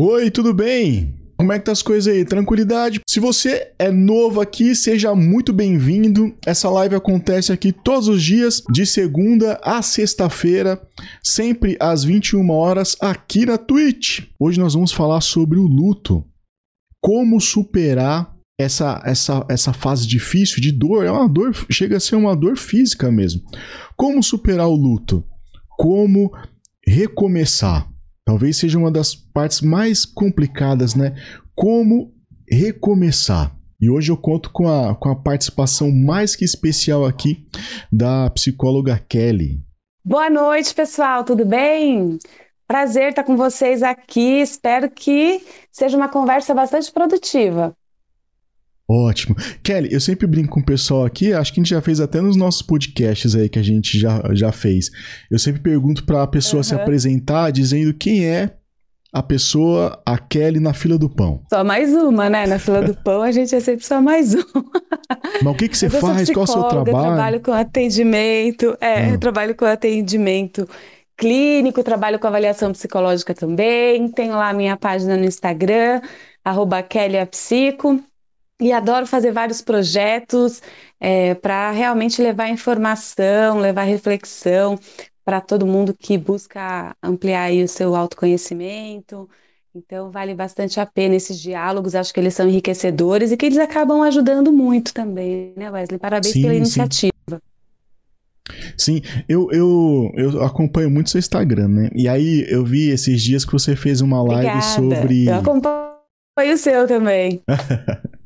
Oi, tudo bem? Como é que tá as coisas aí? Tranquilidade? Se você é novo aqui, seja muito bem-vindo. Essa live acontece aqui todos os dias, de segunda a sexta-feira, sempre às 21 horas, aqui na Twitch. Hoje nós vamos falar sobre o luto. Como superar essa, essa, essa fase difícil de dor. É uma dor, chega a ser uma dor física mesmo. Como superar o luto? Como recomeçar? Talvez seja uma das partes mais complicadas, né? Como recomeçar. E hoje eu conto com a, com a participação mais que especial aqui da psicóloga Kelly. Boa noite, pessoal, tudo bem? Prazer estar com vocês aqui. Espero que seja uma conversa bastante produtiva. Ótimo. Kelly, eu sempre brinco com o pessoal aqui, acho que a gente já fez até nos nossos podcasts aí que a gente já, já fez. Eu sempre pergunto para a pessoa uhum. se apresentar dizendo quem é a pessoa, a Kelly, na fila do pão. Só mais uma, né? Na fila do pão a gente é sempre só mais uma. Mas o que, que você faz? Qual é o seu trabalho? Eu trabalho com atendimento, é, eu ah. trabalho com atendimento clínico, trabalho com avaliação psicológica também, tenho lá a minha página no Instagram, arroba Kelly Psico, e adoro fazer vários projetos é, para realmente levar informação, levar reflexão para todo mundo que busca ampliar o seu autoconhecimento. Então, vale bastante a pena esses diálogos, acho que eles são enriquecedores e que eles acabam ajudando muito também, né, Wesley? Parabéns sim, pela iniciativa. Sim, eu, eu, eu acompanho muito seu Instagram, né? E aí eu vi esses dias que você fez uma live Obrigada. sobre. Eu acompanho o seu também.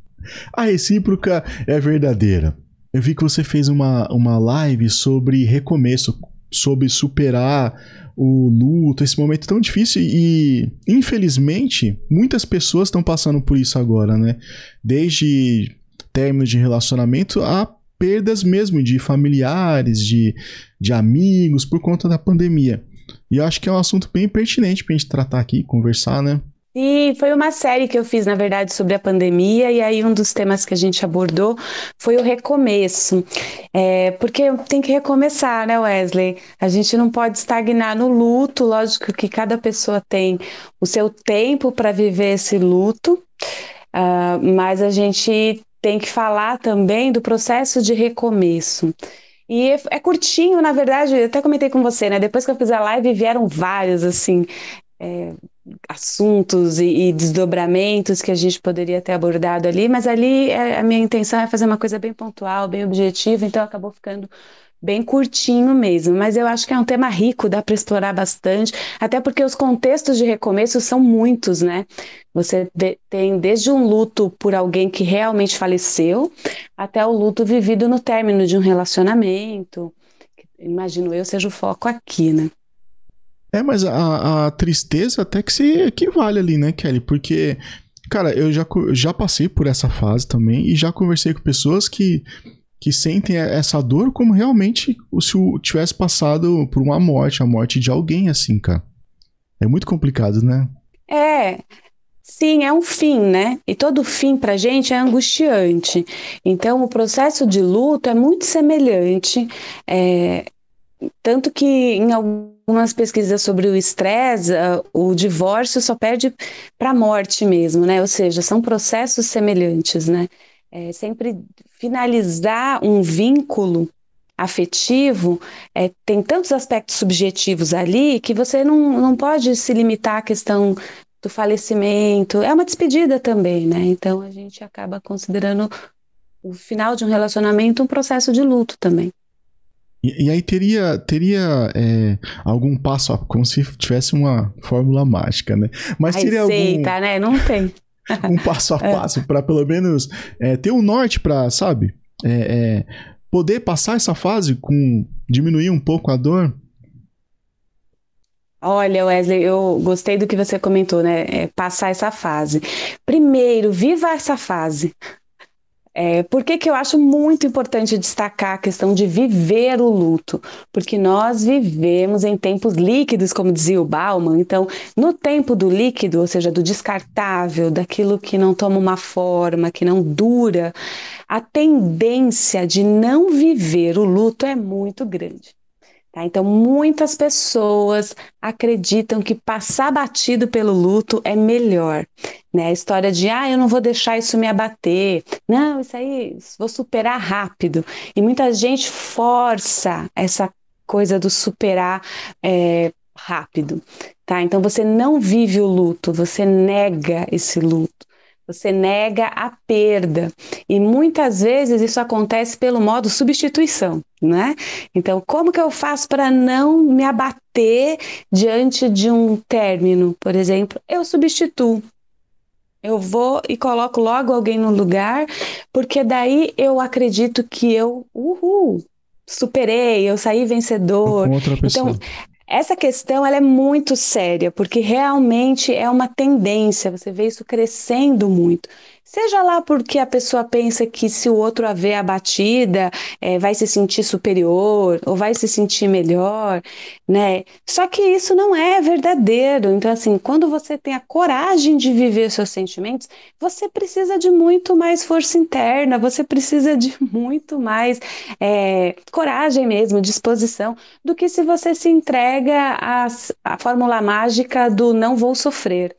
A recíproca é verdadeira. Eu vi que você fez uma, uma live sobre recomeço, sobre superar o luto, esse momento tão difícil e, infelizmente, muitas pessoas estão passando por isso agora, né? Desde término de relacionamento a perdas mesmo de familiares, de, de amigos, por conta da pandemia. E eu acho que é um assunto bem pertinente pra gente tratar aqui, conversar, né? E foi uma série que eu fiz, na verdade, sobre a pandemia, e aí um dos temas que a gente abordou foi o recomeço. É, porque tem que recomeçar, né, Wesley? A gente não pode estagnar no luto, lógico que cada pessoa tem o seu tempo para viver esse luto, uh, mas a gente tem que falar também do processo de recomeço. E é, é curtinho, na verdade, eu até comentei com você, né? Depois que eu fiz a live, vieram vários, assim, é, assuntos e, e, desdobramentos que a gente poderia ter abordado ali, mas ali é, a minha intenção é fazer uma coisa bem pontual, bem objetiva, então acabou ficando bem curtinho mesmo, mas eu acho que é um tema rico, dá para explorar bastante, até porque os contextos de recomeço são muitos, né? Você de, tem desde um luto por alguém que realmente faleceu, até o luto vivido no término de um relacionamento, imagino eu seja o foco aqui, né? É, mas a, a tristeza até que se equivale ali, né, Kelly? Porque, cara, eu já, já passei por essa fase também e já conversei com pessoas que, que sentem essa dor como realmente se tivesse passado por uma morte, a morte de alguém, assim, cara. É muito complicado, né? É, Sim, é um fim, né? E todo fim para gente é angustiante. Então, o processo de luto é muito semelhante. É, tanto que em algumas pesquisas sobre o estresse, o divórcio só perde para a morte mesmo, né? Ou seja, são processos semelhantes, né? É, sempre finalizar um vínculo afetivo é, tem tantos aspectos subjetivos ali que você não, não pode se limitar à questão do falecimento. É uma despedida também, né? Então a gente acaba considerando o final de um relacionamento um processo de luto também. E, e aí teria, teria é, algum passo, como se tivesse uma fórmula mágica, né? Mas teria Receita, algum... né? Não tem. um passo a passo é. para pelo menos é, ter um norte para, sabe? É, é, poder passar essa fase com diminuir um pouco a dor. Olha, Wesley, eu gostei do que você comentou, né? É, passar essa fase. Primeiro, viva essa fase. É, por que, que eu acho muito importante destacar a questão de viver o luto? Porque nós vivemos em tempos líquidos, como dizia o Bauman. Então, no tempo do líquido, ou seja, do descartável, daquilo que não toma uma forma, que não dura, a tendência de não viver o luto é muito grande. Tá? Então, muitas pessoas acreditam que passar batido pelo luto é melhor. Né? A história de, ah, eu não vou deixar isso me abater. Não, isso aí, vou superar rápido. E muita gente força essa coisa do superar é, rápido. Tá? Então, você não vive o luto, você nega esse luto. Você nega a perda. E muitas vezes isso acontece pelo modo substituição, né? Então, como que eu faço para não me abater diante de um término, por exemplo? Eu substituo. Eu vou e coloco logo alguém no lugar, porque daí eu acredito que eu, uhul, superei, eu saí vencedor. Então, essa questão ela é muito séria, porque realmente é uma tendência, você vê isso crescendo muito. Seja lá porque a pessoa pensa que se o outro a ver abatida, é, vai se sentir superior ou vai se sentir melhor, né? Só que isso não é verdadeiro. Então, assim, quando você tem a coragem de viver seus sentimentos, você precisa de muito mais força interna, você precisa de muito mais é, coragem mesmo, disposição, do que se você se entrega à fórmula mágica do não vou sofrer.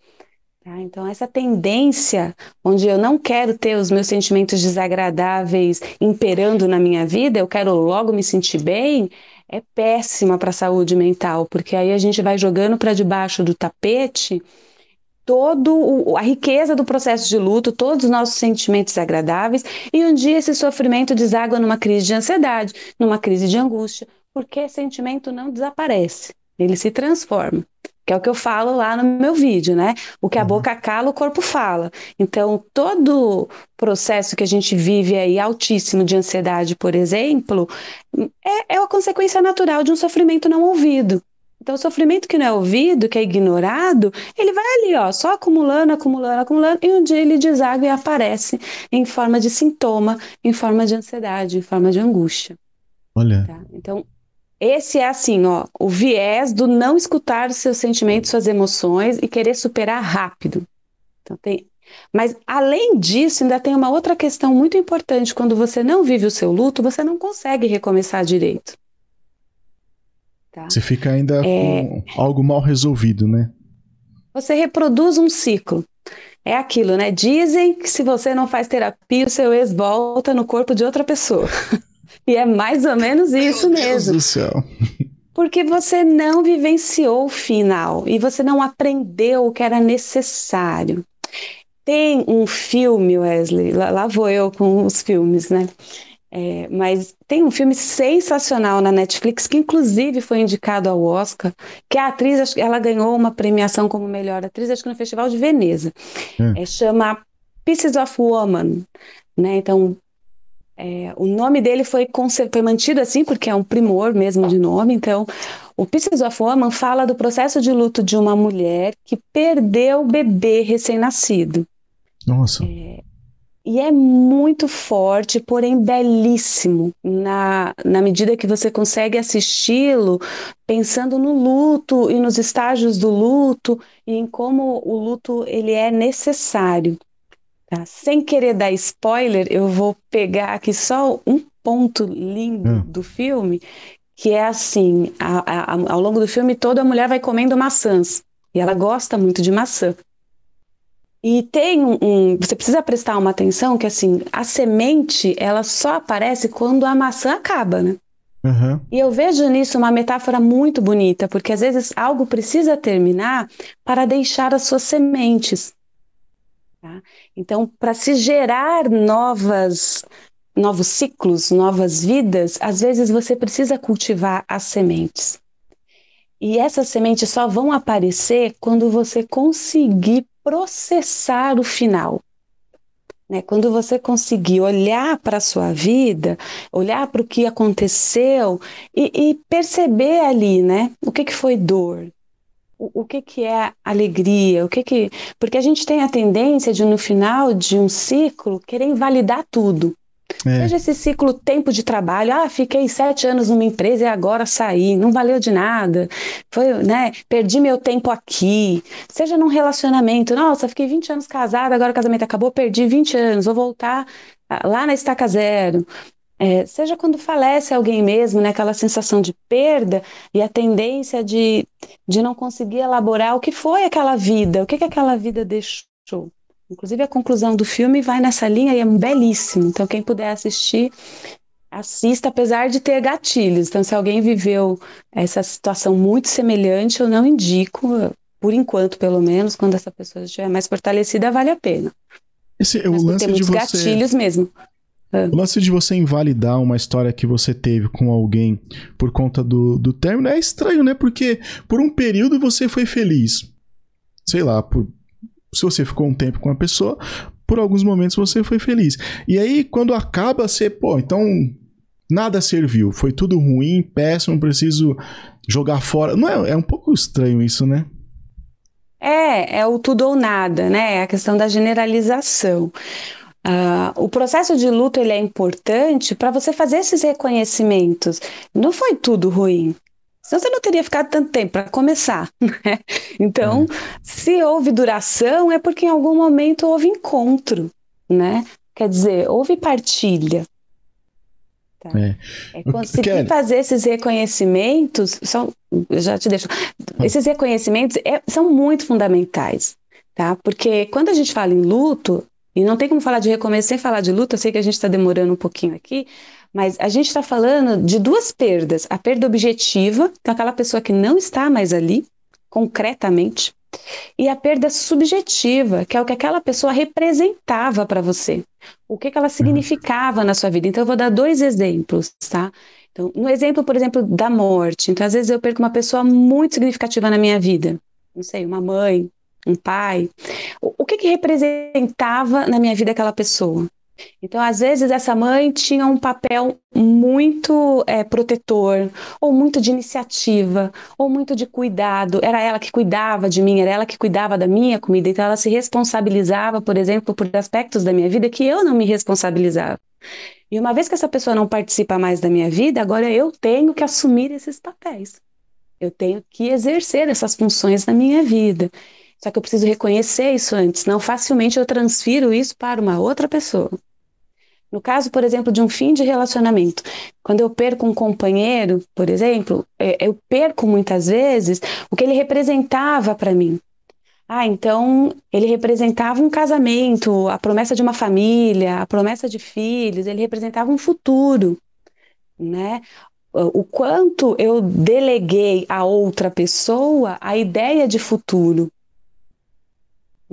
Tá? Então, essa tendência onde eu não quero ter os meus sentimentos desagradáveis imperando na minha vida, eu quero logo me sentir bem, é péssima para a saúde mental, porque aí a gente vai jogando para debaixo do tapete todo a riqueza do processo de luto, todos os nossos sentimentos agradáveis, e um dia esse sofrimento deságua numa crise de ansiedade, numa crise de angústia, porque sentimento não desaparece, ele se transforma que é o que eu falo lá no meu vídeo, né? O que a uhum. boca cala, o corpo fala. Então, todo processo que a gente vive aí altíssimo de ansiedade, por exemplo, é, é uma consequência natural de um sofrimento não ouvido. Então, o sofrimento que não é ouvido, que é ignorado, ele vai ali, ó, só acumulando, acumulando, acumulando, e um dia ele deságua e aparece em forma de sintoma, em forma de ansiedade, em forma de angústia. Olha. Tá? Então, esse é assim, ó, o viés do não escutar os seus sentimentos, suas emoções e querer superar rápido. Então tem, mas além disso, ainda tem uma outra questão muito importante. Quando você não vive o seu luto, você não consegue recomeçar direito. Tá? Você fica ainda é... com algo mal resolvido, né? Você reproduz um ciclo. É aquilo, né? Dizem que se você não faz terapia, o seu ex volta no corpo de outra pessoa. E é mais ou menos isso Meu mesmo. Deus do céu. Porque você não vivenciou o final e você não aprendeu o que era necessário. Tem um filme, Wesley, lá, lá vou eu com os filmes, né? É, mas tem um filme sensacional na Netflix que inclusive foi indicado ao Oscar, que a atriz ela ganhou uma premiação como melhor atriz, acho que no Festival de Veneza. Hum. É, chama Pieces of Woman, né? Então é, o nome dele foi, foi mantido assim, porque é um primor mesmo de nome. Então, o Pieces of Woman fala do processo de luto de uma mulher que perdeu o bebê recém-nascido. Nossa. É, e é muito forte, porém belíssimo, na, na medida que você consegue assisti-lo pensando no luto e nos estágios do luto e em como o luto ele é necessário. Tá? Sem querer dar spoiler, eu vou pegar aqui só um ponto lindo hum. do filme, que é assim: a, a, ao longo do filme todo a mulher vai comendo maçãs e ela gosta muito de maçã. E tem um, um, você precisa prestar uma atenção que assim a semente ela só aparece quando a maçã acaba, né? Uhum. E eu vejo nisso uma metáfora muito bonita, porque às vezes algo precisa terminar para deixar as suas sementes. Tá? Então, para se gerar novas, novos ciclos, novas vidas, às vezes você precisa cultivar as sementes. E essas sementes só vão aparecer quando você conseguir processar o final. Né? Quando você conseguir olhar para a sua vida, olhar para o que aconteceu e, e, perceber ali, né? O que, que foi dor, o, que, que é alegria, o que que. Porque a gente tem a tendência de, no final de um ciclo, querer invalidar tudo. É. Seja esse ciclo tempo de trabalho, ah, fiquei sete anos numa empresa e agora saí, não valeu de nada, foi, né, perdi meu tempo aqui. Seja num relacionamento, nossa, fiquei 20 anos casada, agora o casamento acabou, perdi 20 anos, vou voltar lá na estaca zero. é, seja quando falece alguém mesmo, né, aquela sensação de perda e a tendência de, de não conseguir elaborar o que foi aquela vida, o que, que aquela vida deixou. Inclusive, a conclusão do filme vai nessa linha e é belíssimo. Então, quem puder assistir, assista, apesar de ter gatilhos. Então, se alguém viveu essa situação muito semelhante, eu não indico, por enquanto, pelo menos, quando essa pessoa estiver mais fortalecida, vale a pena. Esse, o lance de você... gatilhos mesmo. É. O lance de você invalidar uma história que você teve com alguém por conta do, do término é estranho, né? Porque por um período você foi feliz. Sei lá, por, se você ficou um tempo com a pessoa, por alguns momentos você foi feliz. E aí, quando acaba, você, pô, então nada serviu. Foi tudo ruim, péssimo, preciso jogar fora. Não é, é um pouco estranho isso, né? É, é o tudo ou nada, né? É a questão da generalização. Uh, o processo de luto ele é importante para você fazer esses reconhecimentos. Não foi tudo ruim. Senão você não teria ficado tanto tempo para começar. Né? Então, é. se houve duração, é porque em algum momento houve encontro, né? Quer dizer, houve partilha. Tá? É. é conseguir fazer esses reconhecimentos, são, já te deixo, esses reconhecimentos é, são muito fundamentais, tá? Porque quando a gente fala em luto, e não tem como falar de recomeço sem falar de luta, eu sei que a gente está demorando um pouquinho aqui, mas a gente está falando de duas perdas: a perda objetiva, então aquela pessoa que não está mais ali, concretamente, e a perda subjetiva, que é o que aquela pessoa representava para você, o que, que ela significava na sua vida. Então, eu vou dar dois exemplos, tá? Então, no exemplo, por exemplo, da morte. Então, às vezes eu perco uma pessoa muito significativa na minha vida. Não sei, uma mãe, um pai. O, o que, que representava na minha vida aquela pessoa? Então, às vezes, essa mãe tinha um papel muito é, protetor, ou muito de iniciativa, ou muito de cuidado. Era ela que cuidava de mim, era ela que cuidava da minha comida. Então, ela se responsabilizava, por exemplo, por aspectos da minha vida que eu não me responsabilizava. E uma vez que essa pessoa não participa mais da minha vida, agora eu tenho que assumir esses papéis. Eu tenho que exercer essas funções na minha vida. Só que eu preciso reconhecer isso antes, não facilmente eu transfiro isso para uma outra pessoa. No caso, por exemplo, de um fim de relacionamento, quando eu perco um companheiro, por exemplo, é, eu perco muitas vezes o que ele representava para mim. Ah, então ele representava um casamento, a promessa de uma família, a promessa de filhos, ele representava um futuro, né? O quanto eu deleguei a outra pessoa a ideia de futuro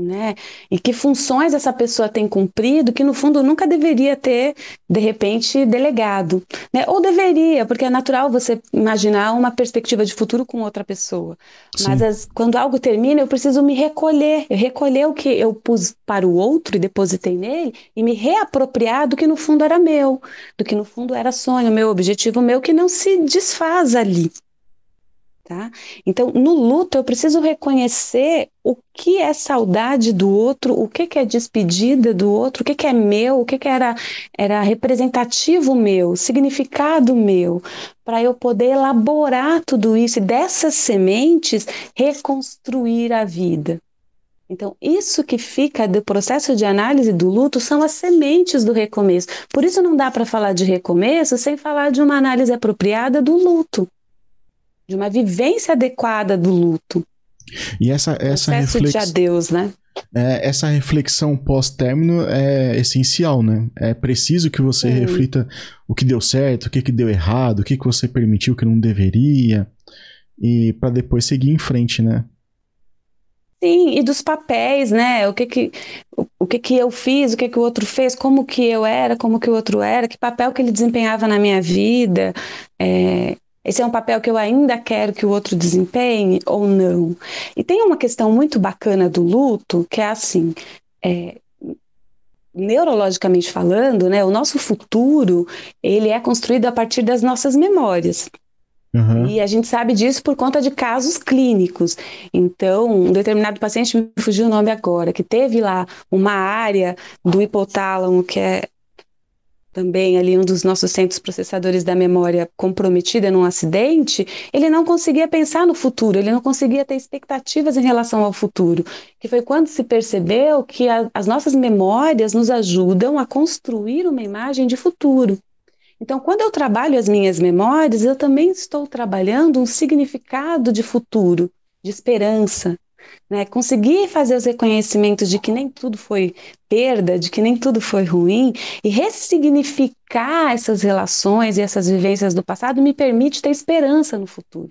né? E que funções essa pessoa tem cumprido que no fundo nunca deveria ter de repente delegado, né? Ou deveria, porque é natural você imaginar uma perspectiva de futuro com outra pessoa. Sim. Mas as, quando algo termina, eu preciso me recolher, recolher o que eu pus para o outro e depositei nele e me reapropriar do que no fundo era meu, do que no fundo era sonho, meu objetivo meu que não se desfaz ali. Tá? Então, no luto, eu preciso reconhecer o que é saudade do outro, o que, que é despedida do outro, o que, que é meu, o que, que era, era representativo meu, significado meu, para eu poder elaborar tudo isso e dessas sementes reconstruir a vida. Então, isso que fica do processo de análise do luto são as sementes do recomeço. Por isso, não dá para falar de recomeço sem falar de uma análise apropriada do luto de uma vivência adequada do luto. E essa essa reflexão de adeus, né? É, essa reflexão pós-término é essencial, né? É preciso que você Sim. reflita o que deu certo, o que, que deu errado, o que, que você permitiu que não deveria, e para depois seguir em frente, né? Sim, e dos papéis, né? O que que, o, o, que que eu fiz, o que que o outro fez, como que eu era, como que o outro era, que papel que ele desempenhava na minha vida, é, esse é um papel que eu ainda quero que o outro desempenhe ou não? E tem uma questão muito bacana do luto, que é assim, é, neurologicamente falando, né, o nosso futuro ele é construído a partir das nossas memórias. Uhum. E a gente sabe disso por conta de casos clínicos. Então, um determinado paciente, me fugiu o nome agora, que teve lá uma área do hipotálamo que é também ali um dos nossos centros processadores da memória comprometida num acidente, ele não conseguia pensar no futuro, ele não conseguia ter expectativas em relação ao futuro, que foi quando se percebeu que a, as nossas memórias nos ajudam a construir uma imagem de futuro. Então, quando eu trabalho as minhas memórias, eu também estou trabalhando um significado de futuro, de esperança, né? Conseguir fazer os reconhecimentos de que nem tudo foi perda, de que nem tudo foi ruim, e ressignificar essas relações e essas vivências do passado me permite ter esperança no futuro.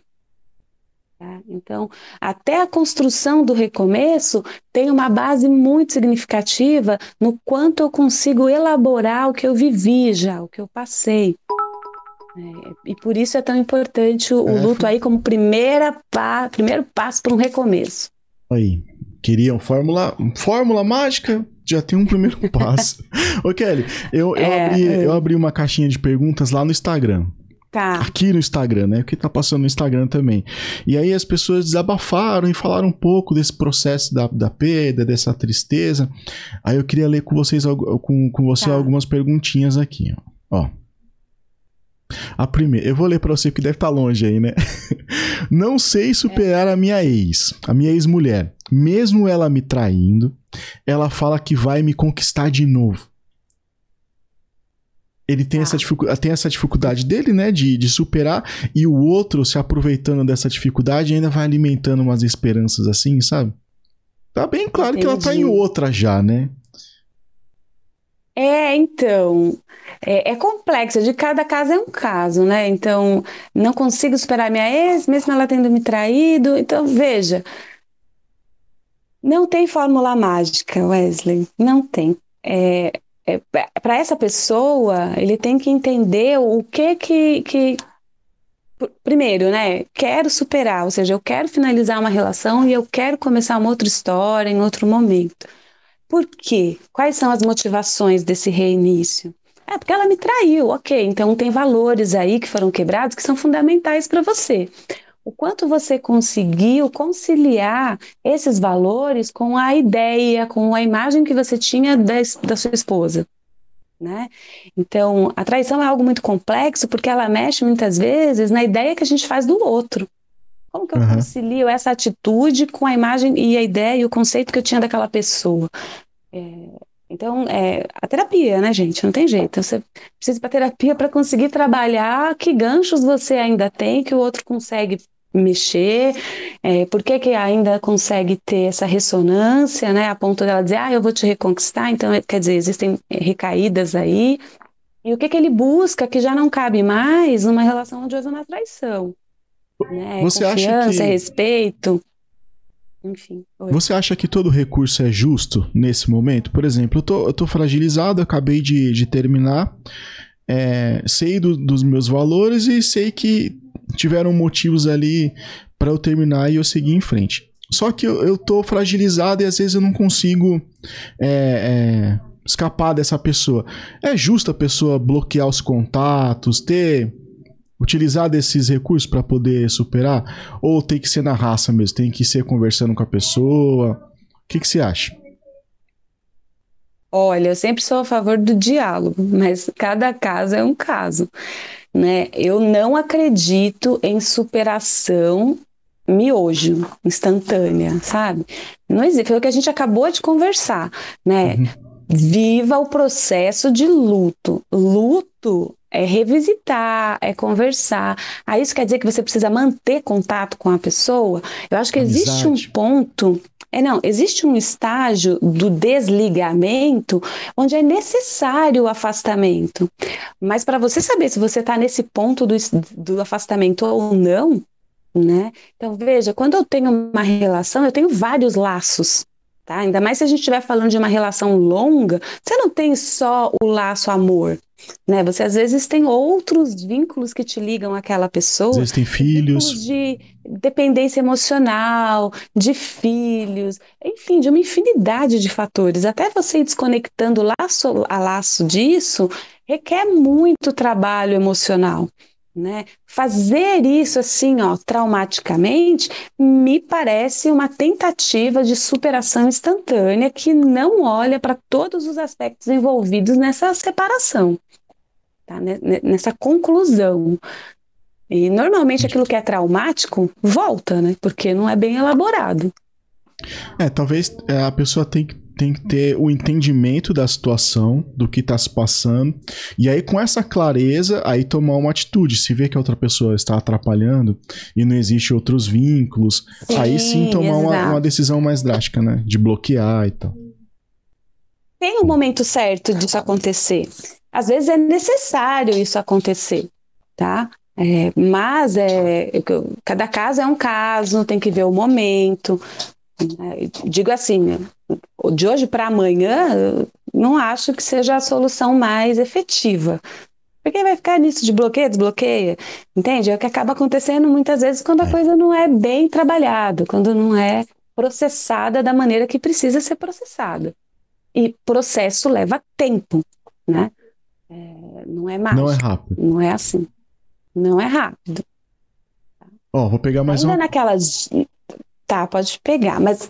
Tá? Então, até a construção do recomeço tem uma base muito significativa no quanto eu consigo elaborar o que eu vivi já, o que eu passei. É, e por isso é tão importante o, é, luto aí como primeira pa, primeiro passo para um recomeço. Aí, queriam fórmula, fórmula mágica? Já tem um primeiro passo. Ô Kelly, eu, eu, é, abri, eu abri uma caixinha de perguntas lá no Instagram. Tá. Aqui no Instagram, né? Porque tá passando no Instagram também. E aí as pessoas desabafaram e falaram um pouco desse processo da, da perda, dessa tristeza. Aí eu queria ler com vocês com, com você tá. algumas perguntinhas aqui, ó. ó. A primeira, eu vou ler para você porque deve estar tá longe aí, né? Não sei superar a minha ex, a minha ex-mulher. Mesmo ela me traindo, ela fala que vai me conquistar de novo ele tem, ah. essa, tem essa dificuldade dele, né, de, de superar, e o outro, se aproveitando dessa dificuldade, ainda vai alimentando umas esperanças assim, sabe? Tá bem claro Entendi. que ela tá em outra já, né? É, então, é, é, complexo, de cada caso é um caso, né? Então, não consigo superar minha ex, mesmo ela tendo me traído. Então, veja, não tem fórmula mágica, Wesley, não tem. É, é, para essa pessoa, ele tem que entender o que que, que primeiro, né? Quero superar, ou seja, eu quero finalizar uma relação e eu quero começar uma outra história em outro momento. Por quê? Quais são as motivações desse reinício? É porque ela me traiu, ok. Então tem valores aí que foram quebrados que são fundamentais para você o quanto você conseguiu conciliar esses valores com a ideia, com a imagem que você tinha da, da sua esposa. Né? Então, a traição é algo muito complexo porque ela mexe muitas vezes na ideia que a gente faz do outro. Como que eu uhum. concilio essa atitude com a imagem e a ideia e o conceito que eu tinha daquela pessoa? É, então, é, a terapia, né, gente? Não tem jeito. Você precisa ir para terapia para conseguir trabalhar que ganchos você ainda tem que o outro consegue mexer, é, por que, que ainda consegue ter essa ressonância, né, a ponto dela dizer, ah, eu vou te reconquistar, então, quer dizer, existem recaídas aí, e o que, que ele busca que já não cabe mais numa relação onde houve uma traição, né, Você confiança, acha que... respeito, enfim. Oi. Você acha que todo recurso é justo nesse momento? Por exemplo, eu tô, eu tô fragilizado, acabei de, de terminar, é, sei do, dos meus valores e sei que tiveram motivos ali para eu terminar e eu seguir em frente. Só que eu, eu tô fragilizado e às vezes eu não consigo é, é, escapar dessa pessoa. É justo a pessoa bloquear os contatos, ter utilizar desses recursos para poder superar? Ou tem que ser na raça mesmo? Tem que ser conversando com a pessoa? O que, que você acha? Olha, eu sempre sou a favor do diálogo, mas cada caso é um caso né? Eu não acredito em superação miojo, instantânea, sabe? Não existe, foi o que a gente acabou de conversar, né? Uhum. Viva o processo de luto. Luto é revisitar, é conversar. Aí isso quer dizer que você precisa manter contato com a pessoa? Eu acho que Amizade. existe um ponto é, não, existe um estágio do desligamento onde é necessário o afastamento. Mas para você saber se você está nesse ponto do, do afastamento ou não, né? Então, veja, quando eu tenho uma relação, eu tenho vários laços. Tá? Ainda mais se a gente estiver falando de uma relação longa, você não tem só o laço amor, né? Você às vezes tem outros vínculos que te ligam àquela pessoa. Às vezes tem filhos. De dependência emocional, de filhos, enfim, de uma infinidade de fatores. Até você ir desconectando laço a laço disso requer muito trabalho emocional. Né? Fazer isso assim, ó, traumaticamente, me parece uma tentativa de superação instantânea que não olha para todos os aspectos envolvidos nessa separação, tá? nessa conclusão. E normalmente aquilo que é traumático volta, né? Porque não é bem elaborado. É, talvez é, a pessoa tem que tem que ter o entendimento da situação, do que está se passando, e aí com essa clareza, aí tomar uma atitude. Se vê que a outra pessoa está atrapalhando e não existe outros vínculos, sim, aí sim tomar uma, uma, decisão mais drástica, né? De bloquear e tal. Tem um momento certo disso acontecer. Às vezes é necessário isso acontecer, tá? É, mas é, cada caso é um caso, tem que ver o momento. Né? Digo assim, de hoje para amanhã, não acho que seja a solução mais efetiva. Porque vai ficar nisso de bloqueio, desbloqueia, entende? É o que acaba acontecendo muitas vezes quando a é. coisa não é bem trabalhada, quando não é processada da maneira que precisa ser processada. E processo leva tempo, né? É, não é mágico. Não é rápido. Não é assim. Não é rápido. Ó, oh, vou pegar mais Ainda um. naquelas. Tá, pode pegar. Mas,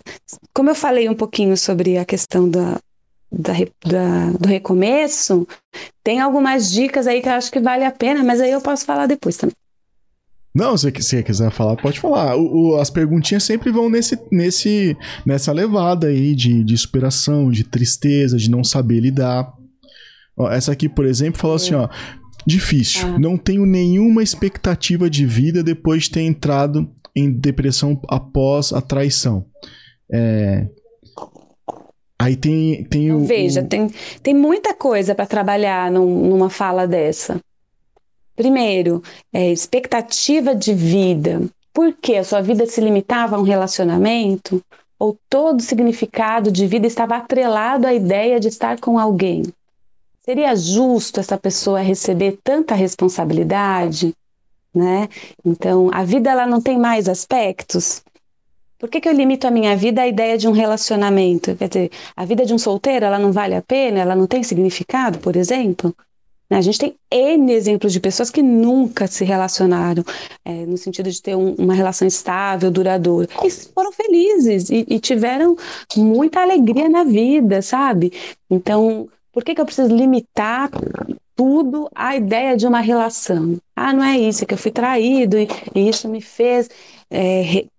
como eu falei um pouquinho sobre a questão da, da, da, do recomeço, tem algumas dicas aí que eu acho que vale a pena, mas aí eu posso falar depois também. Não, se você quiser falar, pode falar. O, o, as perguntinhas sempre vão nesse, nesse, nessa levada aí de, de superação, de tristeza, de não saber lidar. Ó, essa aqui, por exemplo, falou assim, ó. Difícil. Ah. Não tenho nenhuma expectativa de vida depois de ter entrado em depressão após a traição. É... Aí tem, tem o. Veja, o... Tem, tem muita coisa para trabalhar num, numa fala dessa. Primeiro, é, expectativa de vida. Por que a sua vida se limitava a um relacionamento? Ou todo significado de vida estava atrelado à ideia de estar com alguém? Seria justo essa pessoa receber tanta responsabilidade? Né? Então, a vida ela não tem mais aspectos. Por que, que eu limito a minha vida à ideia de um relacionamento? Quer dizer, a vida de um solteiro ela não vale a pena? Ela não tem significado, por exemplo? Né, a gente tem N exemplos de pessoas que nunca se relacionaram, é, no sentido de ter um, uma relação estável, duradoura, e foram felizes e, e, tiveram muita alegria na vida, sabe? Então, por que, que eu preciso limitar tudo à ideia de uma relação? Ah, não é isso, é que eu fui traído e, e isso me fez é, re,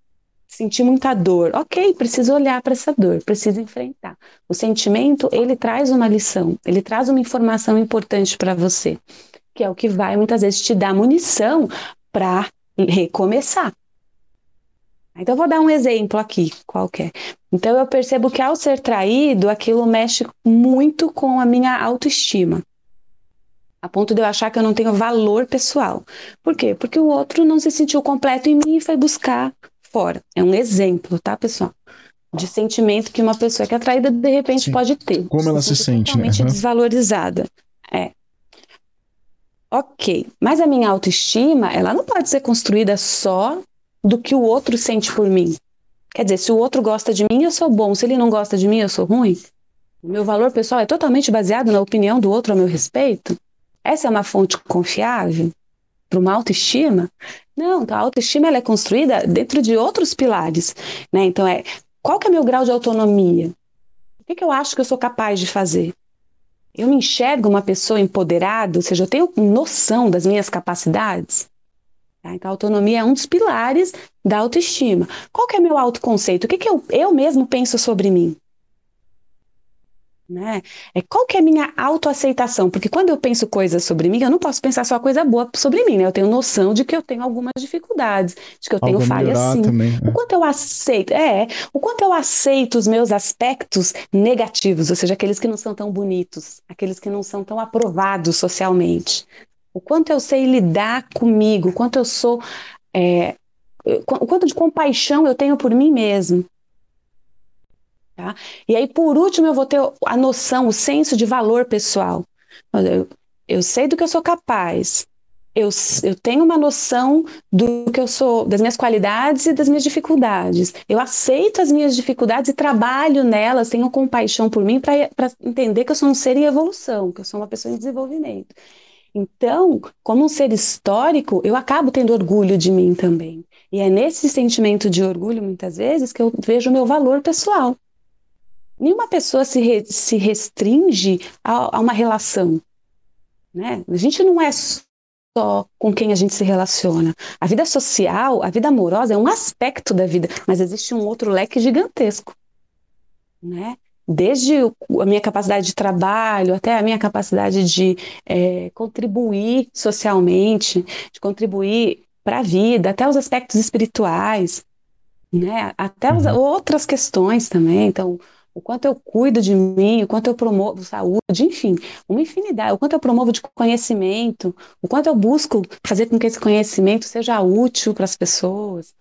sentir muita dor. Ok, preciso olhar para essa dor, preciso enfrentar. O sentimento, ele traz uma lição, ele traz uma informação importante para você, que é o que vai muitas vezes te dar munição para recomeçar. Então, eu vou dar um exemplo aqui, qualquer. Então, eu percebo que ao ser traído, aquilo mexe muito com a minha autoestima. A ponto de eu achar que eu não tenho valor pessoal. Por quê? Porque o outro não se sentiu completo em mim e foi buscar fora. É um exemplo, tá, pessoal? De sentimento que uma pessoa que é traída, de repente, Sim. pode ter. Como ela se sente, né? Uhum. desvalorizada. É. Ok, mas a minha autoestima, ela não pode ser construída só do que o outro sente por mim. Quer dizer, se o outro gosta de mim, eu sou bom. Se ele não gosta de mim, eu sou ruim. O meu valor pessoal é totalmente baseado na opinião do outro a meu respeito. Essa é uma fonte confiável para uma autoestima? Não, então a autoestima ela é construída dentro de outros pilares. Né? Então, é qual que é meu grau de autonomia? O que, que eu acho que eu sou capaz de fazer? Eu me enxergo uma pessoa empoderada, ou seja, eu tenho noção das minhas capacidades? Tá? Então, a autonomia é um dos pilares da autoestima. Qual que é meu autoconceito? O que, que eu, eu mesmo penso sobre mim? Né? É, qual que é a minha autoaceitação? Porque quando eu penso coisas sobre mim, eu não posso pensar só coisa boa sobre mim, né? Eu tenho noção de que eu tenho algumas dificuldades, de que eu tenho falhas sim. Também, né? O quanto eu aceito, é, o quanto eu aceito os meus aspectos negativos, ou seja, aqueles que não são tão bonitos, aqueles que não são tão aprovados socialmente o quanto eu sei lidar comigo, o quanto eu sou, é, o quanto de compaixão eu tenho por mim mesmo. Tá? E aí, por último, eu vou ter a noção, o senso de valor pessoal. Eu, eu sei do que eu sou capaz. Eu, eu tenho uma noção do que eu sou, das minhas qualidades e das minhas dificuldades. Eu aceito as minhas dificuldades e trabalho nelas, tenho compaixão por mim para entender que eu sou um ser em evolução, que eu sou uma pessoa em desenvolvimento. Então, como um ser histórico, eu acabo tendo orgulho de mim também. E é nesse sentimento de orgulho, muitas vezes, que eu vejo o meu valor pessoal. Nenhuma pessoa se, re, se restringe a, a, uma relação. Né? A gente não é só com quem a gente se relaciona. A vida social, a vida amorosa é um aspecto da vida, mas existe um outro leque gigantesco. Né? desde a minha capacidade de trabalho até a minha capacidade de é, contribuir socialmente, de contribuir para a vida, até os aspectos espirituais, né? Até as uhum. outras questões também. Então, o quanto eu cuido de mim, o quanto eu promovo saúde, enfim, uma infinidade, o quanto eu promovo de conhecimento, o quanto eu busco fazer com que esse conhecimento seja útil para as pessoas,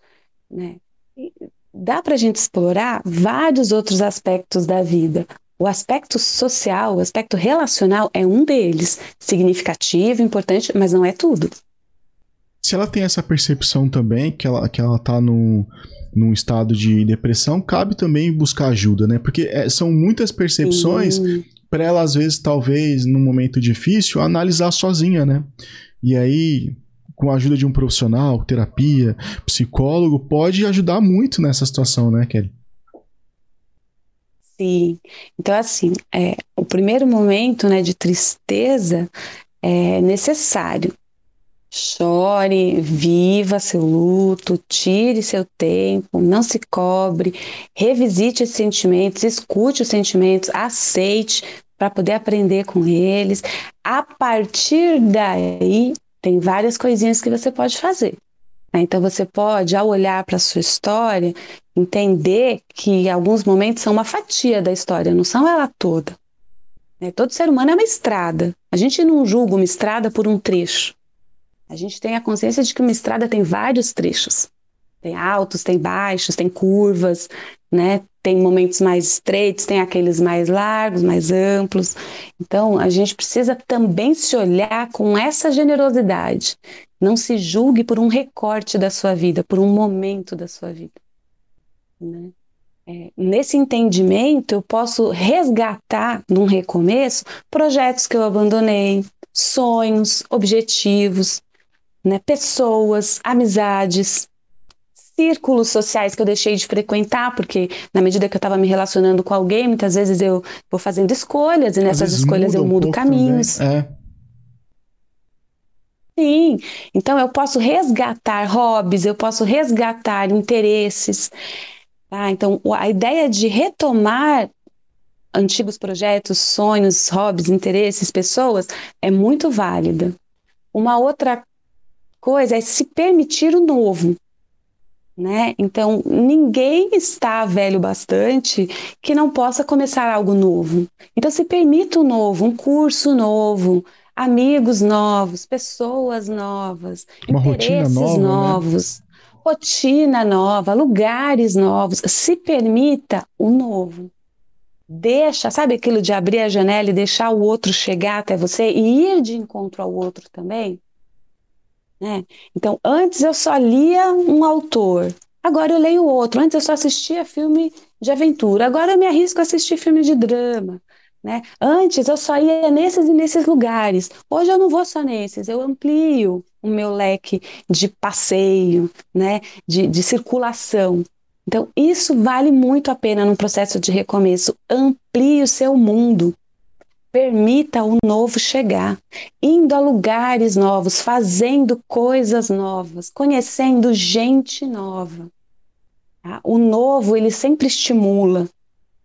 né? E dá para a gente explorar vários outros aspectos da vida. O aspecto social, o aspecto relacional é um deles, significativo, importante, mas não é tudo. Se ela tem essa percepção também, que ela, que ela tá no, num estado de depressão, cabe também buscar ajuda, né? Porque é, são muitas percepções para ela, às vezes, talvez, num momento difícil, analisar sozinha, né? E aí, com a ajuda de um profissional, terapia, psicólogo, pode ajudar muito nessa situação, né, Kelly? Sim. Então, assim, é, o primeiro momento né, de tristeza é necessário. Chore, viva seu luto, tire seu tempo, não se cobre, revisite esses sentimentos, escute os sentimentos, aceite para poder aprender com eles. A partir daí, tem várias coisinhas que você pode fazer. Né? Então, você pode, ao olhar para a sua história, entender que alguns momentos são uma fatia da história, não são ela toda. Né? Todo ser humano é uma estrada. A gente não julga uma estrada por um trecho. A gente tem a consciência de que uma estrada tem vários trechos. Tem altos, tem baixos, tem curvas, né? Tem momentos mais estreitos, tem aqueles mais largos, mais amplos. Então, a gente precisa também se olhar com essa generosidade. Não se julgue por um recorte da sua vida, por um momento da sua vida. Né? É, nesse entendimento, eu posso resgatar, num recomeço, projetos que eu abandonei, sonhos, objetivos, né, pessoas, amizades, círculos sociais que eu deixei de frequentar, porque na medida que eu estava me relacionando com alguém, muitas vezes eu vou fazendo escolhas e nessas escolhas eu mudo um caminhos. É. Sim, então eu posso resgatar hobbies, eu posso resgatar interesses. Tá? Então, a ideia de retomar antigos projetos, sonhos, hobbies, interesses, pessoas é muito válida. Uma outra coisa é se permitir o novo. Né? Então, ninguém está velho bastante que não possa começar algo novo. Então, se permita o novo, um curso novo, amigos novos, pessoas novas, Uma interesses nova, né? novos, né? rotina nova, lugares novos. Se permita o novo. Deixa, sabe aquilo de abrir a janela e deixar o outro chegar até você e ir de encontro ao outro também? Né? Então, antes eu só lia um autor, agora eu leio outro. Antes eu só assistia filme de aventura, agora eu me arrisco a assistir filme de drama. Né? Antes eu só ia nesses e nesses lugares. Hoje eu não vou só nesses, eu amplio o meu leque de passeio, né? de, de circulação. Então, isso vale muito a pena no processo de recomeço. Amplie o seu mundo. Permita o novo chegar, indo a lugares novos, fazendo coisas novas, conhecendo gente nova. Tá? O novo, ele sempre estimula,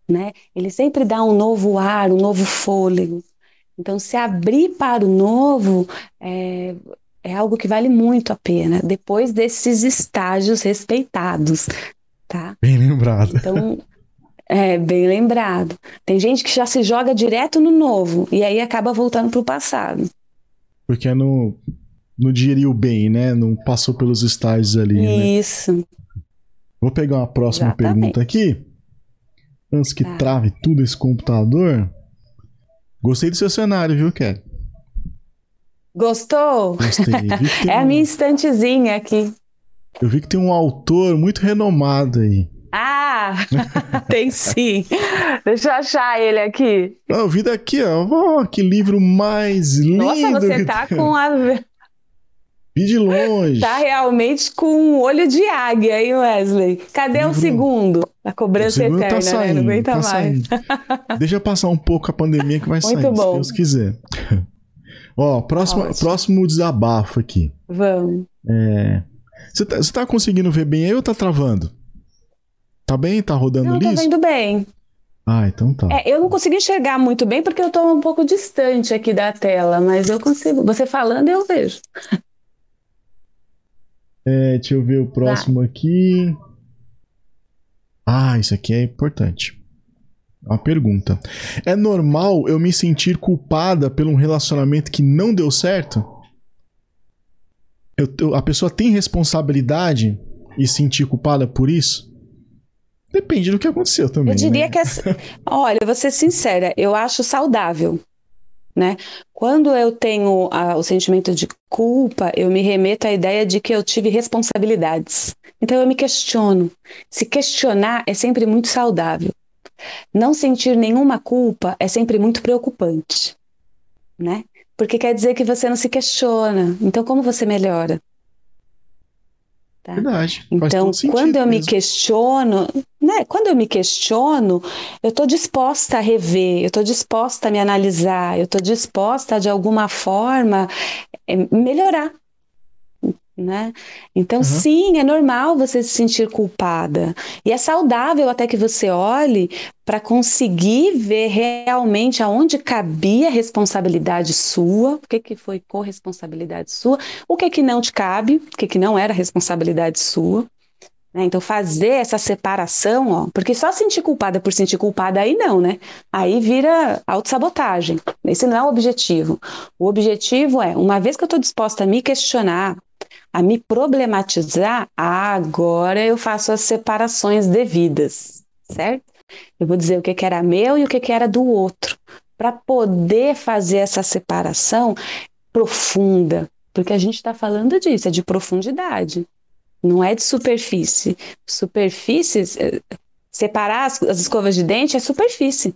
né? Ele sempre dá um novo ar, um novo fôlego. Então, se abrir para o novo é, é algo que vale muito a pena, depois desses estágios respeitados, tá? Bem lembrado. Então, é, bem lembrado. Tem gente que já se joga direto no novo e aí acaba voltando para o passado. Porque não, não digeriu bem, né? Não passou pelos estágios ali. Né? Isso. Né? Vou pegar uma próxima Exatamente. pergunta aqui. Antes que tá. trave tudo esse computador. Gostei do seu cenário, viu, Kelly? Gostou? Gostei. é a minha estantezinha aqui. Eu vi que tem um autor muito renomado aí. Ah, tem sim. Deixa eu achar ele aqui. Eu vi daqui, ó. Oh, que livro mais lindo. Nossa, você tá tem. com a. Vi de longe. Tá realmente com um olho de águia, hein, Wesley? Cadê livro... o segundo? A cobrança o eterna, tá saindo, né? Não aguenta tá mais. Deixa passar um pouco a pandemia que vai Muito sair, bom. se Deus quiser. Ó, próximo, próximo desabafo aqui. Vamos. É... Você tá, tá conseguindo ver bem aí ou tá travando? Tá bem? Tá rodando Não, liso? Tá vendo bem. Ah, então tá. É, eu não consigo enxergar muito bem porque eu estou um pouco distante aqui da tela, mas eu consigo. Você falando, eu vejo. É, deixa eu ver o próximo tá. aqui. Ah, isso aqui é importante. Uma pergunta. É normal eu me sentir culpada por um relacionamento que não deu certo? Eu, eu, a pessoa tem responsabilidade e sentir culpada por isso? Depende do que aconteceu também. Eu diria né? que é. Olha, vou ser sincera, eu acho saudável. Né? Quando eu tenho a, o sentimento de culpa, eu me remeto à ideia de que eu tive responsabilidades. Então eu me questiono. Se questionar é sempre muito saudável. Não sentir nenhuma culpa é sempre muito preocupante, né? Porque quer dizer que você não se questiona. Então como você melhora? Tá? Verdade. Então, quando eu mesmo. me questiono, né? Quando eu me questiono, eu estou disposta a rever, eu estou disposta a me analisar, eu estou disposta a, de alguma forma eh, melhorar né? Então, uhum. sim, é normal você se sentir culpada. E é saudável até que você olhe para conseguir ver realmente aonde cabia responsabilidade sua, o que, que foi corresponsabilidade sua, o que, que não te cabe, o que, que não era responsabilidade sua. Né? Então, fazer essa separação, ó, porque só sentir culpada por sentir culpada, aí não, né? Aí vira autossabotagem. Esse não é o objetivo. O objetivo é, uma vez que eu estou disposta a me questionar, a me problematizar, agora eu faço as separações devidas, certo? Eu vou dizer o que, que era meu e o que, que era do outro, para poder fazer essa separação profunda, porque a gente está falando disso, é de profundidade, não é de superfície. Superfícies, eh, separar as, as escovas de dente é superfície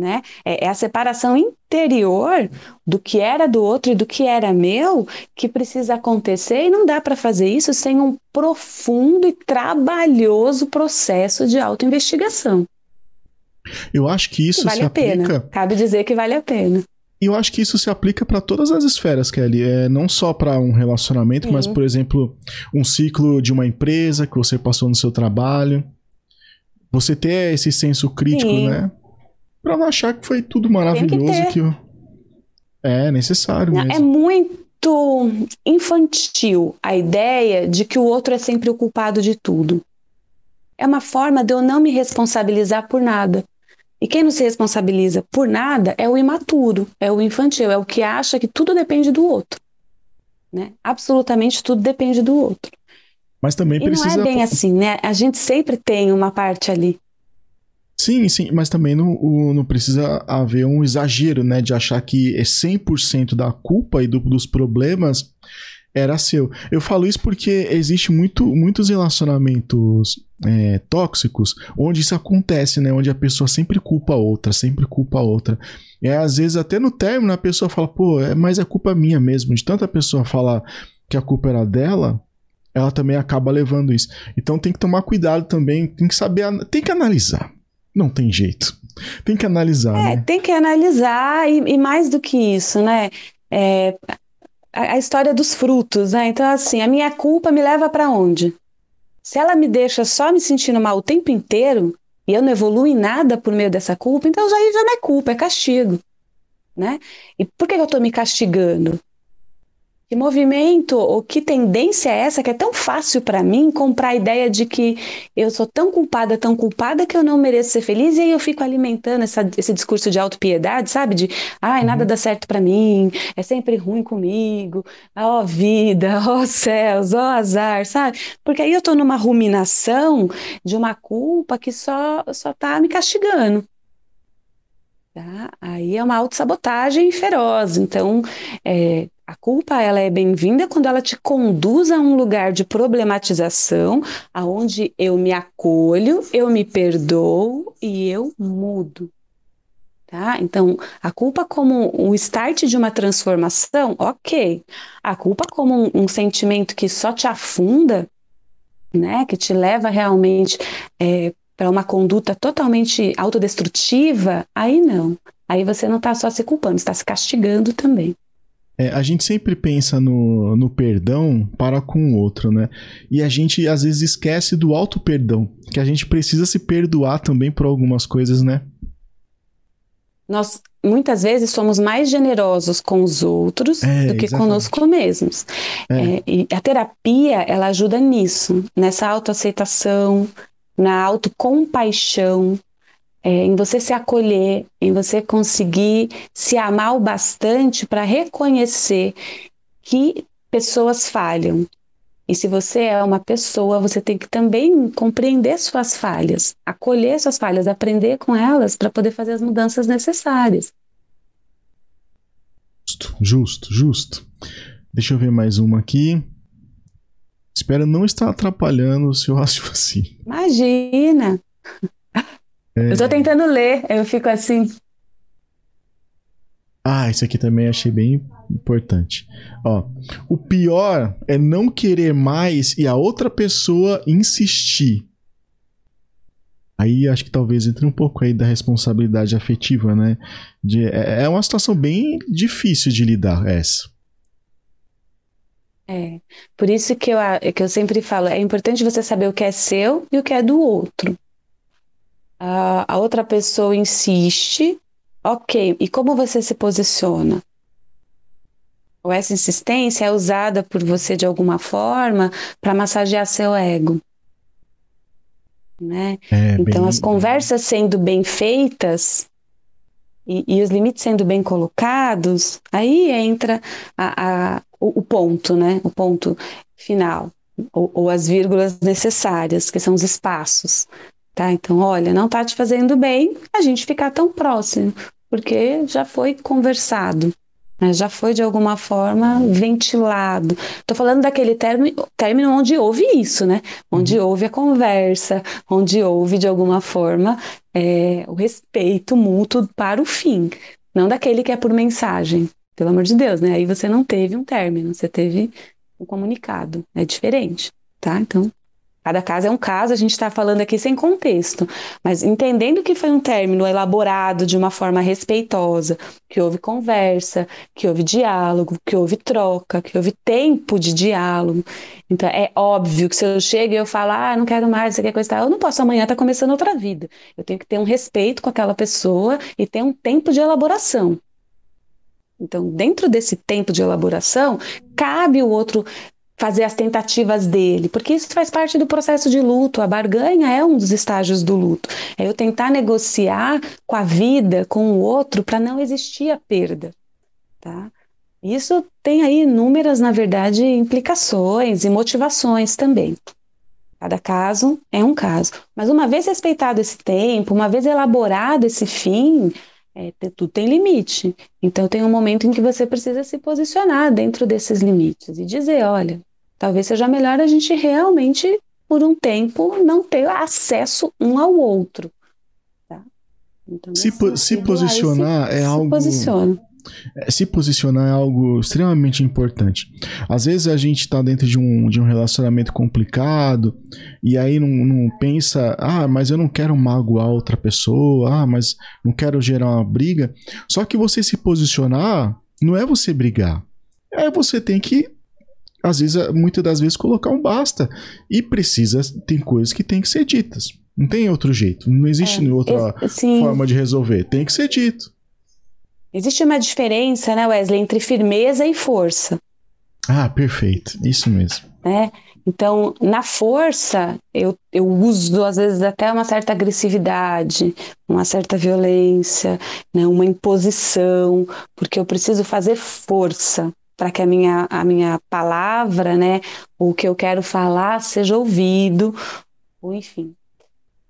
né? É, é, a separação interior do que era do outro e do que era meu que precisa acontecer e não dá para fazer isso sem um profundo e trabalhoso processo de autoinvestigação. Eu acho que isso vale se a aplica. Pena. Cabe dizer que vale a pena. E eu acho que isso se aplica para todas as esferas, Kelly. É não só para um relacionamento, Sim. mas, por exemplo, um ciclo de uma empresa que você passou no seu trabalho. Você ter esse senso crítico, Sim. né? Pra não achar que foi tudo maravilhoso que, que é necessário não, É muito infantil a ideia de que o outro é sempre o culpado de tudo. É uma forma de eu não me responsabilizar por nada. E quem não se responsabiliza por nada é o imaturo, é o infantil, é o que acha que tudo depende do outro. Né? Absolutamente tudo depende do outro. Mas também e precisa. Não é bem assim, né? A gente sempre tem uma parte ali. Sim, sim, mas também não, não precisa haver um exagero, né? De achar que é 100% da culpa e do, dos problemas era seu. Eu falo isso porque existe muito, muitos relacionamentos é, tóxicos onde isso acontece, né? Onde a pessoa sempre culpa a outra, sempre culpa a outra. E às vezes, até no término, a pessoa fala, pô, é, mas é culpa minha mesmo. De tanta pessoa falar que a culpa era dela, ela também acaba levando isso. Então tem que tomar cuidado também, tem que saber, tem que analisar. Não tem jeito. Tem que analisar. É, né? tem que analisar, e, e, mais do que isso, né? É, a, a, história dos frutos, né? Então, assim, a minha culpa me leva para onde? Se ela me deixa só me sentindo mal o tempo inteiro e eu não evoluo em nada por meio dessa culpa, então já, já não é culpa, é castigo. Né? E por que eu estou me castigando? Que movimento ou que tendência é essa que é tão fácil para mim comprar a ideia de que eu sou tão culpada, tão culpada que eu não mereço ser feliz e aí eu fico alimentando essa, esse discurso de autopiedade, sabe? De, ai, nada uhum. dá certo para mim, é sempre ruim comigo, ó oh, vida, ó oh, céus, ó oh, azar, sabe? Porque aí eu tô numa ruminação de uma culpa que só, só tá me castigando. Tá? Aí é uma autossabotagem feroz. Então, é, a culpa ela é bem-vinda quando ela te conduz a um lugar de problematização, aonde eu me acolho, eu me perdoo e eu mudo. Tá? Então, a culpa como um start de uma transformação, ok. A culpa como um, um sentimento que só te afunda, né, que te leva realmente é, para uma conduta totalmente autodestrutiva, aí não. Aí você não está só se culpando, está se castigando também. É, a gente sempre pensa no, no perdão para com o outro, né? E a gente às vezes esquece do auto perdão, que a gente precisa se perdoar também por algumas coisas, né? Nós muitas vezes somos mais generosos com os outros é, do que exatamente. conosco mesmos. É. É, e a terapia ela ajuda nisso, nessa autoaceitação, na autocompaixão, é, em você se acolher, em você conseguir se amar o bastante para reconhecer que pessoas falham. E se você é uma pessoa, você tem que também compreender suas falhas, acolher suas falhas, aprender com elas para poder fazer as mudanças necessárias. Justo, justo, justo. Deixa eu ver mais uma aqui. Espero não estar atrapalhando o seu raciocínio. Imagina! É... Eu tô tentando ler, eu fico assim. Ah, isso aqui também achei bem importante. Ó, o pior é não querer mais e a outra pessoa insistir. Aí acho que talvez entre um pouco aí da responsabilidade afetiva, né? De, é, é uma situação bem difícil de lidar essa. É, por isso que eu, que eu sempre falo, é importante você saber o que é seu e o que é do outro a, a outra pessoa insiste, ok, e como você se posiciona? Ou essa insistência é usada por você de alguma forma para massagear seu ego. Né? É, então, bem... as conversas sendo bem feitas e, e, os limites sendo bem colocados, aí entra a, a, o, o, ponto, né? O ponto final, ou, ou as vírgulas necessárias, que são os espaços tá? Então, olha, não tá te fazendo bem a gente ficar tão próximo, porque já foi conversado, né? já foi de alguma forma ventilado. Tô falando daquele término, término onde houve isso, né? Onde uhum. houve a conversa, onde houve de alguma forma é, o respeito mútuo para o fim, não daquele que é por mensagem. Pelo amor de Deus, né? Aí você não teve um término, você teve um comunicado. É diferente, tá? Então, Cada caso é um caso, a gente está falando aqui sem contexto, mas entendendo que foi um término elaborado de uma forma respeitosa, que houve conversa, que houve diálogo, que houve troca, que houve tempo de diálogo. Então é óbvio que se eu chego e eu falo, ah, não quero mais, você quer coisa, eu não posso amanhã estar tá começando outra vida. Eu tenho que ter um respeito com aquela pessoa e ter um tempo de elaboração. Então, dentro desse tempo de elaboração, cabe o outro fazer as tentativas dele, porque isso faz parte do processo de luto. A barganha é um dos estágios do luto. É eu tentar negociar com a vida, com o outro, para não existir a perda, tá? Isso tem aí inúmeras, na verdade, implicações e motivações também. Cada caso é um caso. Mas uma vez respeitado esse tempo, uma vez elaborado esse fim, é, tudo tem limite. Então tem um momento em que você precisa se posicionar dentro desses limites e dizer, olha, Talvez seja melhor a gente realmente, por um tempo, não ter acesso um ao outro. Tá? Então, se, po se posicionar se, é se algo. Posiciona. É, se posicionar é algo extremamente importante. Às vezes a gente está dentro de um, de um relacionamento complicado e aí não, não, pensa, ah, mas eu não quero magoar outra pessoa, ah, mas não quero gerar uma briga. Só que você se posicionar não é você brigar. É você tem que às vezes, muitas das vezes, colocar um basta. E precisa, tem coisas que tem que ser ditas. Não tem outro jeito. Não existe é, outra forma de resolver. Tem que ser dito. Existe uma diferença, né, Wesley, entre firmeza e força. Ah, perfeito. Isso mesmo. É. Então, na força, eu, eu uso, às vezes, até uma certa agressividade, uma certa violência, né, uma imposição, porque eu preciso fazer força para que a minha, a minha palavra, né, o que eu quero falar seja ouvido, ou enfim.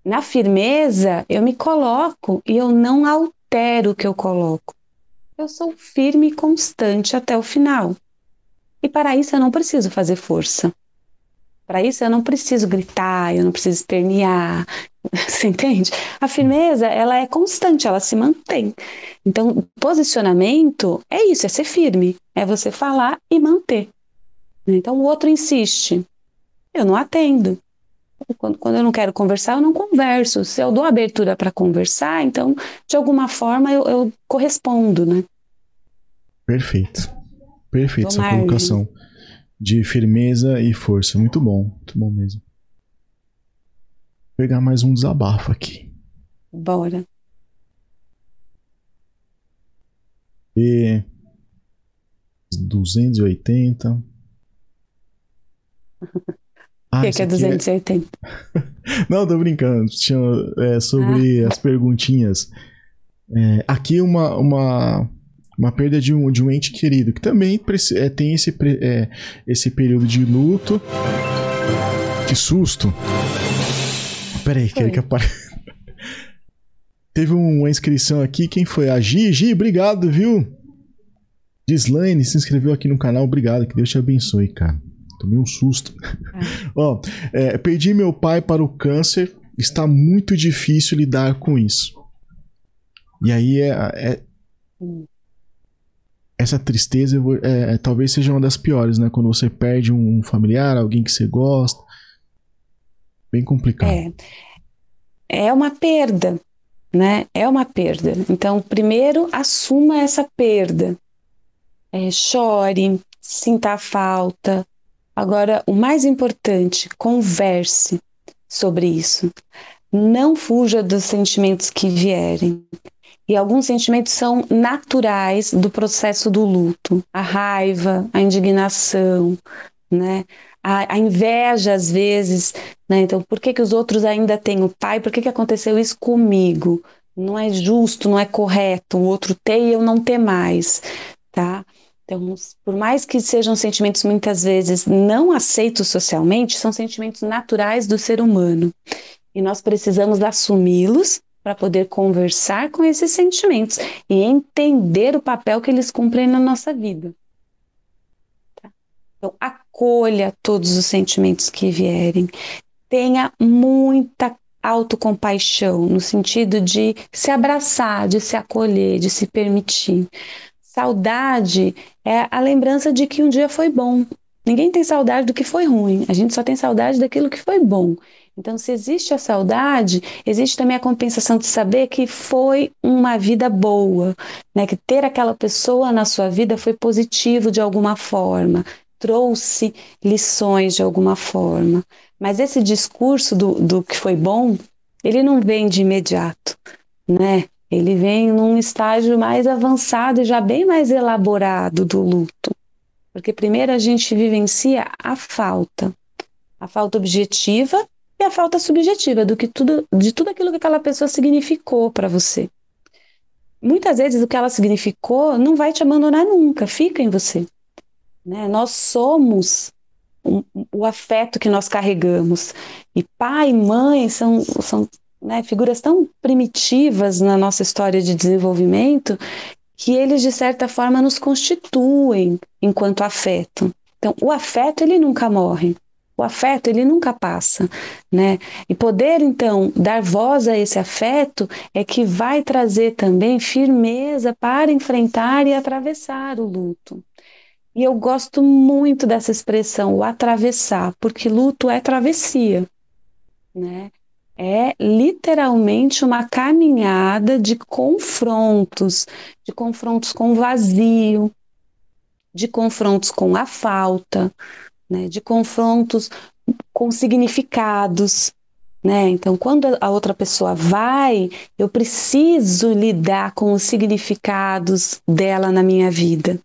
Na firmeza, eu me coloco e eu não altero o que eu coloco. Eu sou firme e constante até o final. E para isso eu não preciso fazer força. Para isso eu não preciso gritar, eu não preciso espernear, você entende? A firmeza, ela é constante, ela se mantém. Então, posicionamento é isso, é ser firme, é você falar e manter. Então, o outro insiste, eu não atendo. Quando, quando eu não quero conversar, eu não converso. Se eu dou abertura para conversar, então, de alguma forma, eu, eu correspondo, né? Perfeito. Perfeito essa colocação. De firmeza e força. Muito bom, muito bom mesmo. Vou pegar mais um desabafo aqui. Bora. E 280. O que, que é 280? É... Não, tô brincando. Tinha, é, sobre ah. as perguntinhas. É, aqui uma, uma, uma perda de um, de um ente querido, que também é, tem esse, é, esse período de luto. Que susto! Peraí, quero que apareça. Teve uma inscrição aqui, quem foi? A Gi. Gi, obrigado, viu? Gislaine se inscreveu aqui no canal, obrigado, que Deus te abençoe, cara. Tomei um susto. É. Ó, é, perdi meu pai para o câncer, está muito difícil lidar com isso. E aí é, é. Essa tristeza é, é, talvez seja uma das piores, né? Quando você perde um familiar, alguém que você gosta. Bem complicado. É, é uma perda, né? É uma perda. Então, primeiro, assuma essa perda. É, chore, sinta a falta. Agora, o mais importante, converse sobre isso. Não fuja dos sentimentos que vierem. E alguns sentimentos são naturais do processo do luto: a raiva, a indignação, né? A, a inveja, às vezes. Né? Então, por que, que os outros ainda têm o pai? Por que, que aconteceu isso comigo? Não é justo, não é correto o outro ter e eu não ter mais, tá? Então, por mais que sejam sentimentos muitas vezes não aceitos socialmente, são sentimentos naturais do ser humano. E nós precisamos assumi-los para poder conversar com esses sentimentos e entender o papel que eles cumprem na nossa vida. Tá? Então, acolha todos os sentimentos que vierem, tenha muita autocompaixão, no sentido de se abraçar, de se acolher, de se permitir. Saudade é a lembrança de que um dia foi bom. Ninguém tem saudade do que foi ruim, a gente só tem saudade daquilo que foi bom. Então, se existe a saudade, existe também a compensação de saber que foi uma vida boa, né? que ter aquela pessoa na sua vida foi positivo de alguma forma, trouxe lições de alguma forma. Mas esse discurso do, do que foi bom, ele não vem de imediato, né? Ele vem num estágio mais avançado e já bem mais elaborado do luto. Porque primeiro a gente vivencia a falta, a falta objetiva e a falta subjetiva do que tudo, de tudo aquilo que aquela pessoa significou para você. Muitas vezes o que ela significou não vai te abandonar nunca, fica em você. Né? Nós somos um, o afeto que nós carregamos. E pai e mãe são, são né, figuras tão primitivas na nossa história de desenvolvimento que eles, de certa forma, nos constituem enquanto afeto. Então, o afeto, ele nunca morre. O afeto, ele nunca passa, né? E poder, então, dar voz a esse afeto é que vai trazer também firmeza para enfrentar e atravessar o luto. E eu gosto muito dessa expressão, o atravessar, porque luto é travessia, né? É literalmente uma caminhada de confrontos, de confrontos com o vazio, de confrontos com a falta, né, de confrontos com significados. Né? Então, quando a outra pessoa vai, eu preciso lidar com os significados dela na minha vida,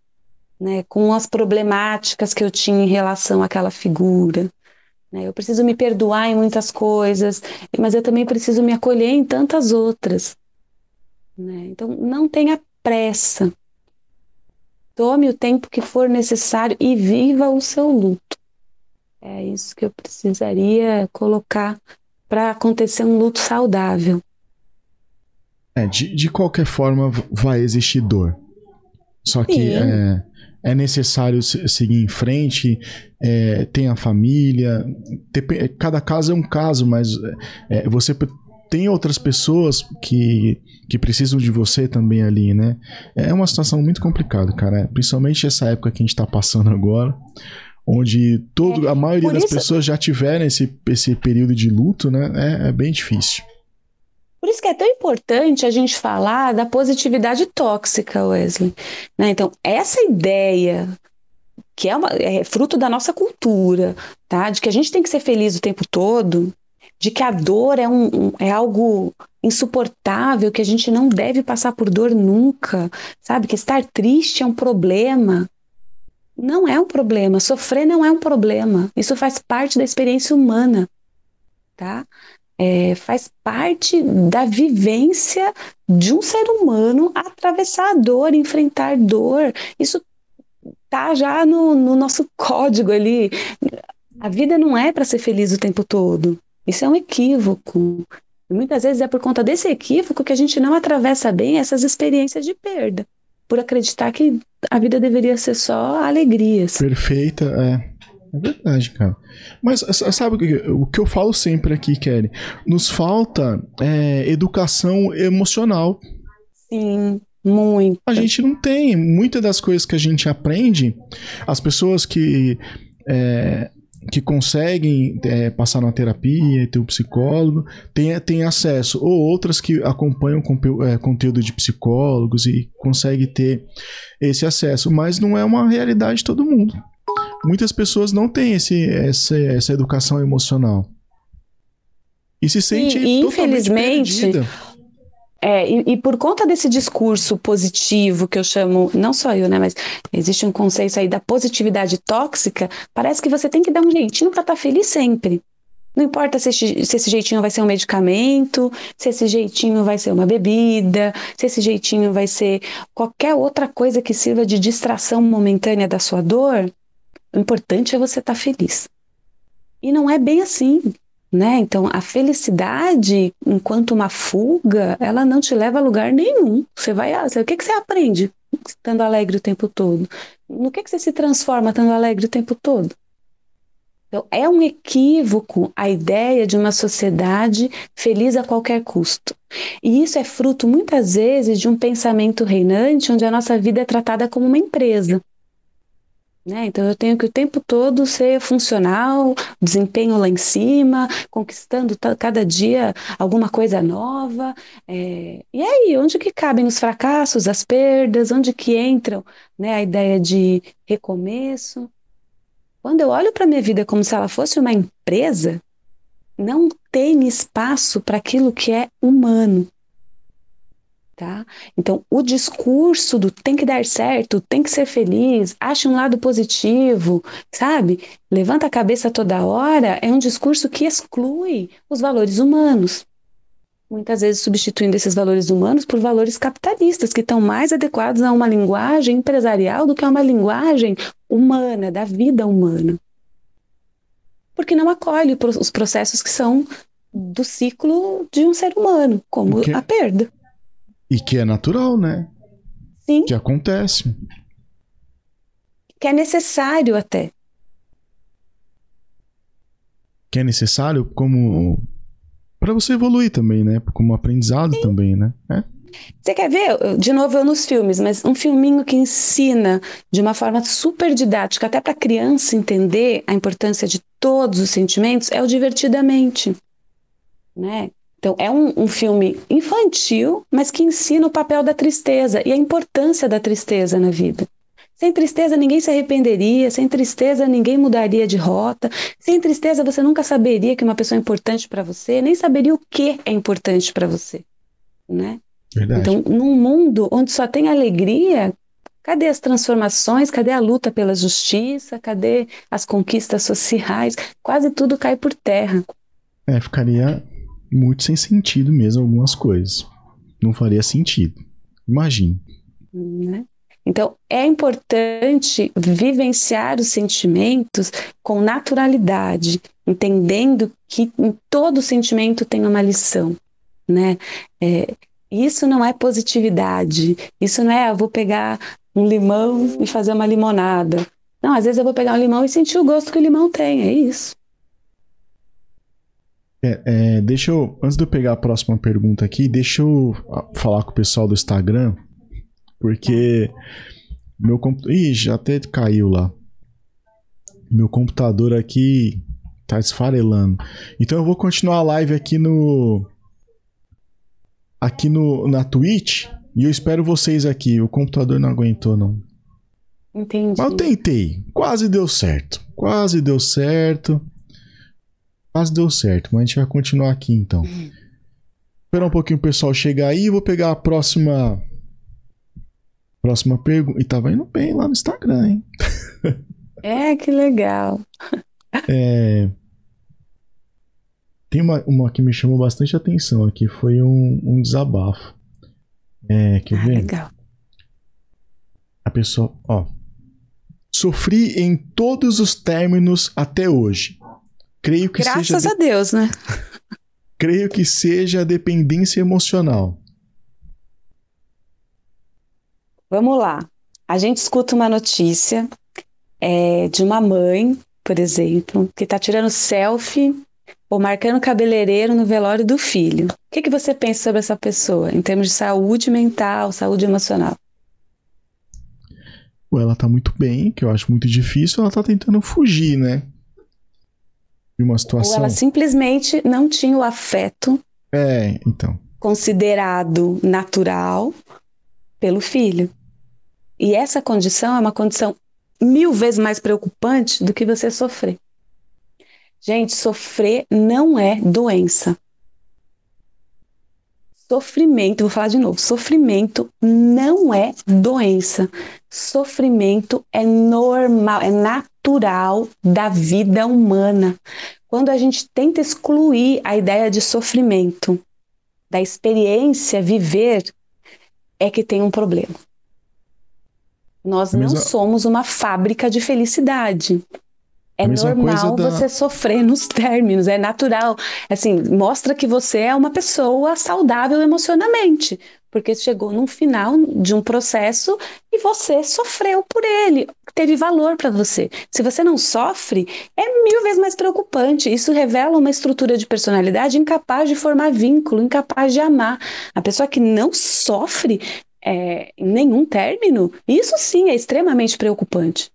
né? com as problemáticas que eu tinha em relação àquela figura. Né? Eu preciso me perdoar em muitas coisas, mas eu também preciso me acolher em tantas outras. Né? Então, não tenha pressa. Tome o tempo que for necessário e viva o seu luto. É isso que eu precisaria colocar para acontecer um luto saudável. É, de, de qualquer forma vai existir dor. Só que é, é, necessário seguir em frente, é, tem a família. cada caso é um caso, mas é, você tem outras pessoas que, que precisam de você também ali, né? É uma situação muito complicada, cara. Principalmente essa época que a gente está passando agora, onde todo, é, a maioria das isso... pessoas já tiveram esse, esse período de luto, né? É, é bem difícil. Por isso que é tão importante a gente falar da positividade tóxica, Wesley. Né? Então, essa ideia que é, uma, é fruto da nossa cultura, tá? De que a gente tem que ser feliz o tempo todo, de que a dor é, um, um, é algo insuportável, que a gente não deve passar por dor nunca, sabe? Que estar triste é um problema. Não é um problema. Sofrer não é um problema. Isso faz parte da experiência humana, tá? É, faz parte da vivência de um ser humano atravessar a dor, enfrentar dor. Isso tá já no, no nosso código ali. A vida não é para ser feliz o tempo todo. Isso é um equívoco. E muitas vezes é por conta desse equívoco que a gente não atravessa bem essas experiências de perda, por acreditar que a vida deveria ser só alegrias. Perfeita, é. É verdade, cara. Mas sabe o que eu falo sempre aqui, Kelly? Nos falta é, educação emocional. Sim, muito. A gente não tem. Muitas das coisas que a gente aprende, as pessoas que é, que conseguem é, passar na terapia e ter um psicólogo têm, têm acesso, ou outras que acompanham com, é, conteúdo de psicólogos e conseguem ter esse acesso, mas não é uma realidade de todo mundo. Muitas pessoas não têm esse, essa, essa educação emocional. E se sente e, infelizmente, perdida. É, e, e, por conta desse discurso positivo que eu chamo, não só eu, né, mas existe um conceito aí da positividade tóxica, parece que você tem que dar um jeitinho para estar tá feliz sempre. Não importa se, se esse jeitinho vai ser um medicamento, se esse jeitinho vai ser uma bebida, se esse jeitinho vai ser qualquer outra coisa que sirva de distração momentânea da sua dor, o importante é você estar tá feliz. E não é bem assim. Né? Então, a felicidade, enquanto uma fuga, ela não te leva a lugar nenhum. Você vai, o que, que você aprende estando alegre o tempo todo? No que, que você se transforma estando alegre o tempo todo? Então, é um equívoco a ideia de uma sociedade feliz a qualquer custo. E isso é fruto, muitas vezes, de um pensamento reinante onde a nossa vida é tratada como uma empresa. Né? Então eu tenho que o tempo todo ser funcional, desempenho lá em cima, conquistando cada dia alguma coisa nova. É... E aí, onde que cabem os fracassos, as perdas, onde que entram né, a ideia de recomeço? Quando eu olho para a minha vida como se ela fosse uma empresa, não tem espaço para aquilo que é humano. Tá? Então, o discurso do tem que dar certo, tem que ser feliz, ache um lado positivo, sabe? Levanta a cabeça toda hora, é um discurso que exclui os valores humanos. Muitas vezes substituindo esses valores humanos por valores capitalistas, que estão mais adequados a uma linguagem empresarial do que a uma linguagem humana, da vida humana. Porque não acolhe os processos que são do ciclo de um ser humano, como a perda. E que é natural, né? Sim. Que acontece. Que é necessário até. Que é necessário como para você evoluir também, né? Como aprendizado Sim. também, né? É. Você quer ver? De novo, eu nos filmes, mas um filminho que ensina de uma forma super didática, até para criança entender a importância de todos os sentimentos, é o Divertidamente. Né? Então, é um, um, filme infantil, mas que ensina o papel da tristeza e a importância da tristeza na vida. Sem tristeza, ninguém se arrependeria, sem tristeza, ninguém mudaria de rota, sem tristeza, você nunca saberia que uma pessoa é importante para você, nem saberia o que é importante para você. Né? Verdade. Então, num mundo onde só tem alegria, cadê as transformações? Cadê a luta pela justiça? Cadê as conquistas sociais? Quase tudo cai por terra. É, ficaria muito sem sentido mesmo algumas coisas. Não faria sentido. Imagine. Né? Então, é importante vivenciar os sentimentos com naturalidade, entendendo que em todo sentimento tem uma lição, né? É, isso não é positividade, isso não é, eu ah, vou pegar um limão e fazer uma limonada. Não, às vezes eu vou pegar um limão e sentir o gosto que o limão tem, é isso. É, é, deixa eu, antes de eu pegar a próxima pergunta aqui, deixa eu falar com o pessoal do Instagram, porque meu computador. Ih, já até caiu lá. Meu computador aqui tá esfarelando. Então eu vou continuar a live aqui no. Aqui no, na Twitch. E eu espero vocês aqui. O computador não aguentou, não. Entendi. Mas eu tentei. Quase deu certo. Quase deu certo. Quase deu certo. Mas a gente vai continuar aqui então. Uhum. Esperar um pouquinho o pessoal chegar aí. Vou pegar a próxima. Próxima pergunta. E tava indo bem lá no Instagram, hein? É, que legal. É. Tem uma, uma que me chamou bastante atenção aqui. Foi um, um desabafo. É, quer ah, ver? Legal. A pessoa, ó. Sofri em todos os términos até hoje. Creio que Graças seja. Graças a Deus, né? Creio que seja dependência emocional. Vamos lá. A gente escuta uma notícia é, de uma mãe, por exemplo, que está tirando selfie ou marcando cabeleireiro no velório do filho. O que, que você pensa sobre essa pessoa em termos de saúde mental, saúde emocional? ou ela tá muito bem, que eu acho muito difícil, ela tá tentando fugir, né? De uma situação. Ou ela simplesmente não tinha o afeto. É, então. Considerado natural pelo filho. E essa condição é uma condição mil vezes mais preocupante do que você sofrer. Gente, sofrer não é doença. Sofrimento, vou falar de novo, sofrimento não é doença. Sofrimento é normal, é natural da vida humana. Quando a gente tenta excluir a ideia de sofrimento da experiência viver, é que tem um problema. Nós não somos uma fábrica de felicidade. É normal da... você sofrer nos términos, é natural. Assim, mostra que você é uma pessoa saudável emocionalmente, porque chegou num final de um processo e você sofreu por ele, teve valor para você. Se você não sofre, é mil vezes mais preocupante. Isso revela uma estrutura de personalidade incapaz de formar vínculo, incapaz de amar. A pessoa que não sofre é, em nenhum término, isso sim é extremamente preocupante.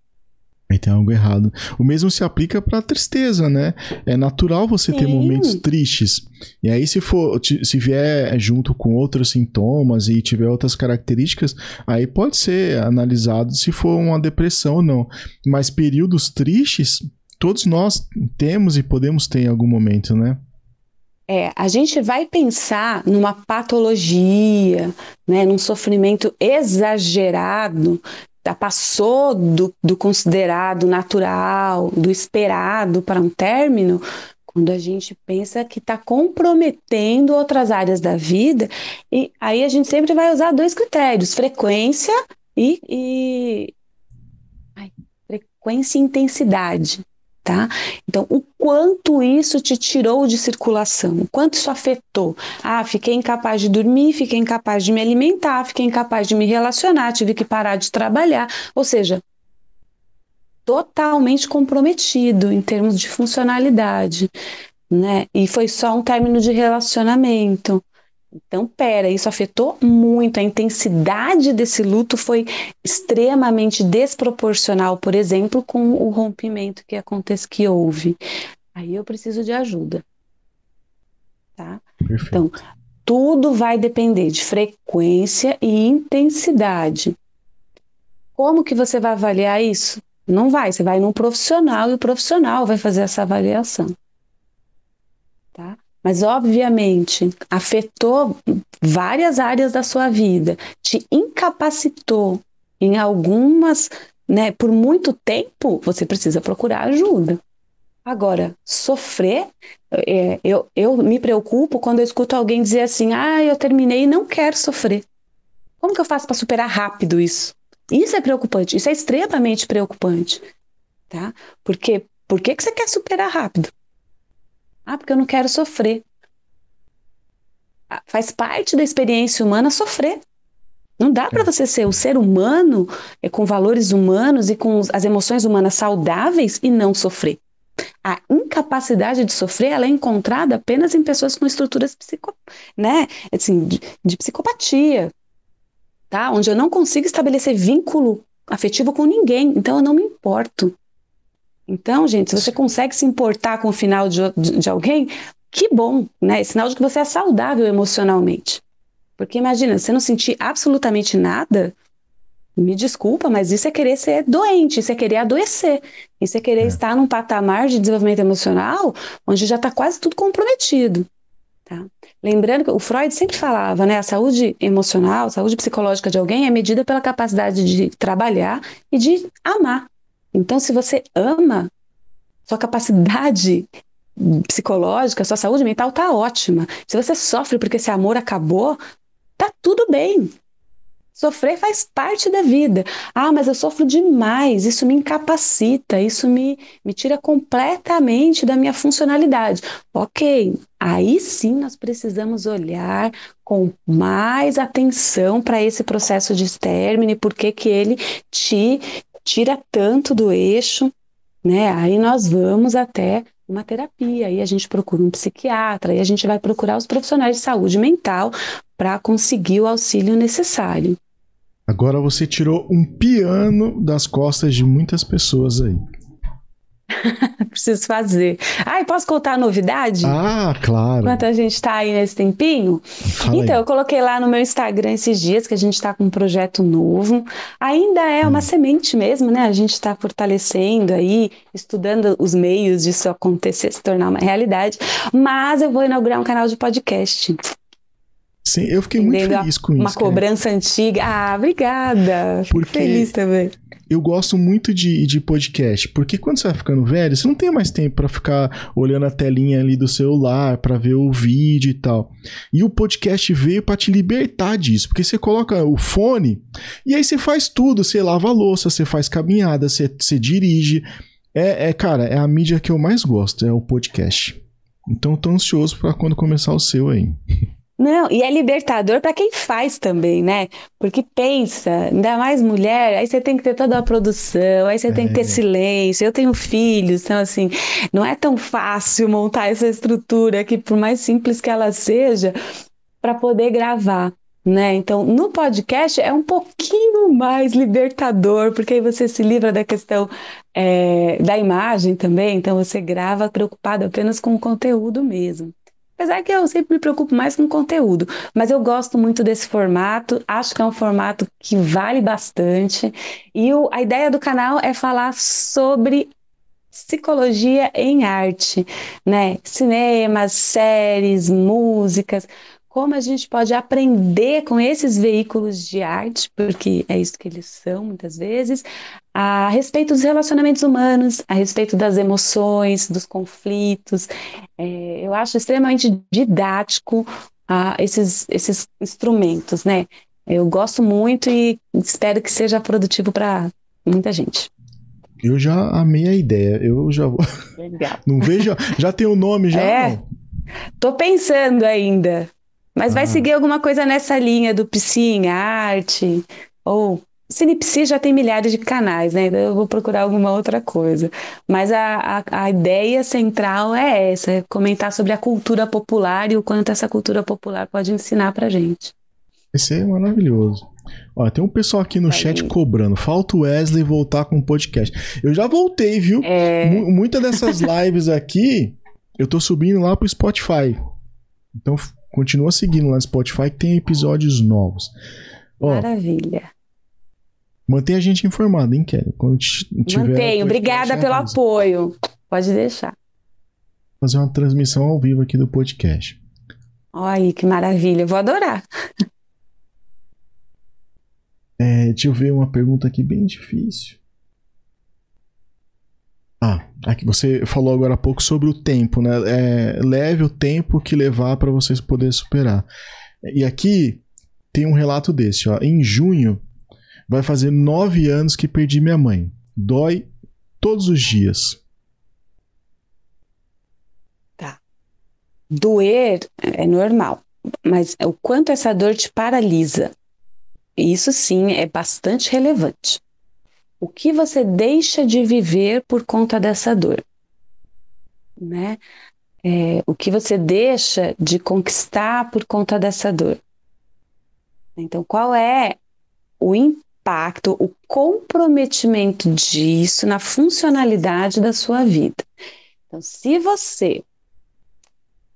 Aí tem algo errado. O mesmo se aplica para tristeza, né? É natural você Sim. ter momentos tristes. E aí, se for, se vier junto com outros sintomas e tiver outras características, aí pode ser analisado se for uma depressão ou não. Mas períodos tristes, todos nós temos e podemos ter em algum momento, né? É, a gente vai pensar numa patologia, né, num sofrimento exagerado passou do, do considerado natural, do esperado para um término, quando a gente pensa que está comprometendo outras áreas da vida, e aí a gente sempre vai usar dois critérios: frequência e, e... Ai, frequência e intensidade tá? Então, o quanto isso te tirou de circulação, o quanto isso afetou. Ah, fiquei incapaz de dormir, fiquei incapaz de me alimentar, fiquei incapaz de me relacionar, tive que parar de trabalhar. Ou seja, totalmente comprometido em termos de funcionalidade, né? E foi só um término de relacionamento. Então, pera, isso afetou muito. A intensidade desse luto foi extremamente desproporcional, por exemplo, com o rompimento que acontece que houve. Aí eu preciso de ajuda. Tá? Perfeito. Então, tudo vai depender de frequência e intensidade. Como que você vai avaliar isso? Não vai, você vai num profissional e o profissional vai fazer essa avaliação. Tá? Mas obviamente afetou várias áreas da sua vida, te incapacitou em algumas, né, por muito tempo, você precisa procurar ajuda. Agora, sofrer, é, eu, eu me preocupo quando eu escuto alguém dizer assim: ah, eu terminei e não quero sofrer. Como que eu faço para superar rápido isso? Isso é preocupante, isso é extremamente preocupante, tá? Porque por que, que você quer superar rápido? Ah, porque eu não quero sofrer. Ah, faz parte da experiência humana sofrer. Não dá para é. você ser o ser humano é, com valores humanos e com as emoções humanas saudáveis e não sofrer. A incapacidade de sofrer ela é encontrada apenas em pessoas com estruturas psico, né, assim, de, de psicopatia, tá? Onde eu não consigo estabelecer vínculo afetivo com ninguém, então eu não me importo. Então, gente, se você consegue se importar com o final de, de, de alguém, que bom, né? É sinal de que você é saudável emocionalmente. Porque imagina, você não sentir absolutamente nada, Me desculpa, mas isso é querer ser doente, isso é querer adoecer, isso é querer é. estar num patamar de desenvolvimento emocional onde já está quase tudo comprometido. Tá? Lembrando que o Freud sempre falava, né, a saúde emocional, a saúde psicológica de alguém é medida pela capacidade de trabalhar e de amar. Então, se você ama, sua capacidade psicológica, sua saúde mental está ótima. Se você sofre porque esse amor acabou, tá tudo bem. Sofrer faz parte da vida. Ah, mas eu sofro demais, isso me incapacita, isso me, me tira completamente da minha funcionalidade. Ok, aí sim nós precisamos olhar com mais atenção para esse processo de término e por que, que ele te tira tanto do eixo, né? Aí nós vamos até uma terapia, aí a gente procura um psiquiatra, aí a gente vai procurar os profissionais de saúde mental para conseguir o auxílio necessário. Agora você tirou um piano das costas de muitas pessoas aí. Preciso fazer. Ah, e posso contar a novidade? Ah, claro. Enquanto a gente está aí nesse tempinho. Fala então, aí. eu coloquei lá no meu Instagram esses dias que a gente está com um projeto novo. Ainda é uma hum. semente mesmo, né? A gente está fortalecendo aí, estudando os meios disso acontecer, se tornar uma realidade. Mas eu vou inaugurar um canal de podcast. Sim, eu fiquei muito feliz com uma isso. Uma cobrança cara. antiga. Ah, obrigada. Porque feliz também. Eu gosto muito de, de podcast, porque quando você vai ficando velho, você não tem mais tempo para ficar olhando a telinha ali do celular, para ver o vídeo e tal. E o podcast veio para te libertar disso, porque você coloca o fone e aí você faz tudo. Você lava a louça, você faz caminhada, você, você dirige. É, é, cara, é a mídia que eu mais gosto, é o podcast. Então tô ansioso para quando começar o seu aí. Não, e é libertador para quem faz também, né? Porque pensa, ainda mais mulher, aí você tem que ter toda a produção, aí você é. tem que ter é. silêncio. Eu tenho filhos, então assim, não é tão fácil montar essa estrutura que, por mais simples que ela seja, para poder gravar. Né? Então, no podcast é um pouquinho mais libertador, porque aí você se livra da questão é, da imagem também, então você grava preocupado apenas com o conteúdo mesmo. Apesar que eu sempre me preocupo mais com conteúdo, mas eu gosto muito desse formato, acho que é um formato que vale bastante. E o, a ideia do canal é falar sobre psicologia em arte, né? Cinemas, séries, músicas, como a gente pode aprender com esses veículos de arte, porque é isso que eles são muitas vezes, a respeito dos relacionamentos humanos, a respeito das emoções, dos conflitos. É, eu acho extremamente didático uh, esses, esses instrumentos, né? Eu gosto muito e espero que seja produtivo para muita gente. Eu já amei a ideia. Eu já vou. Legal. Não vejo. Já tem o nome já? É. Não? Tô pensando ainda. Mas ah. vai seguir alguma coisa nessa linha do Psi arte, ou Cinepsi já tem milhares de canais, né? Então eu vou procurar alguma outra coisa. Mas a, a, a, ideia central é essa: é comentar sobre a cultura popular e o quanto essa cultura popular pode ensinar pra gente. Esse é maravilhoso. Ó, tem um pessoal aqui no chat cobrando. Falta o Wesley voltar com o podcast. Eu já voltei, viu? É... Muitas dessas lives aqui, eu tô subindo lá pro Spotify. Então Continua seguindo lá no Spotify que tem episódios novos. Ó, Maravilha. Mantém a gente informado, hein, Kelly? Quando tiver Mantenho. Obrigada pelo apoio. Pode deixar. Fazer uma transmissão ao vivo aqui do podcast. Olha que maravilha. vou adorar. É, deixa eu ver uma pergunta aqui bem difícil. Ah, aqui você falou agora há pouco sobre o tempo, né? É, leve o tempo que levar para vocês poderem superar. E aqui tem um relato desse, ó. Em junho vai fazer nove anos que perdi minha mãe. Dói todos os dias. Tá. Doer é normal, mas o quanto essa dor te paralisa, isso sim é bastante relevante. O que você deixa de viver por conta dessa dor? Né? É, o que você deixa de conquistar por conta dessa dor? Então, qual é o impacto, o comprometimento disso na funcionalidade da sua vida? Então, se você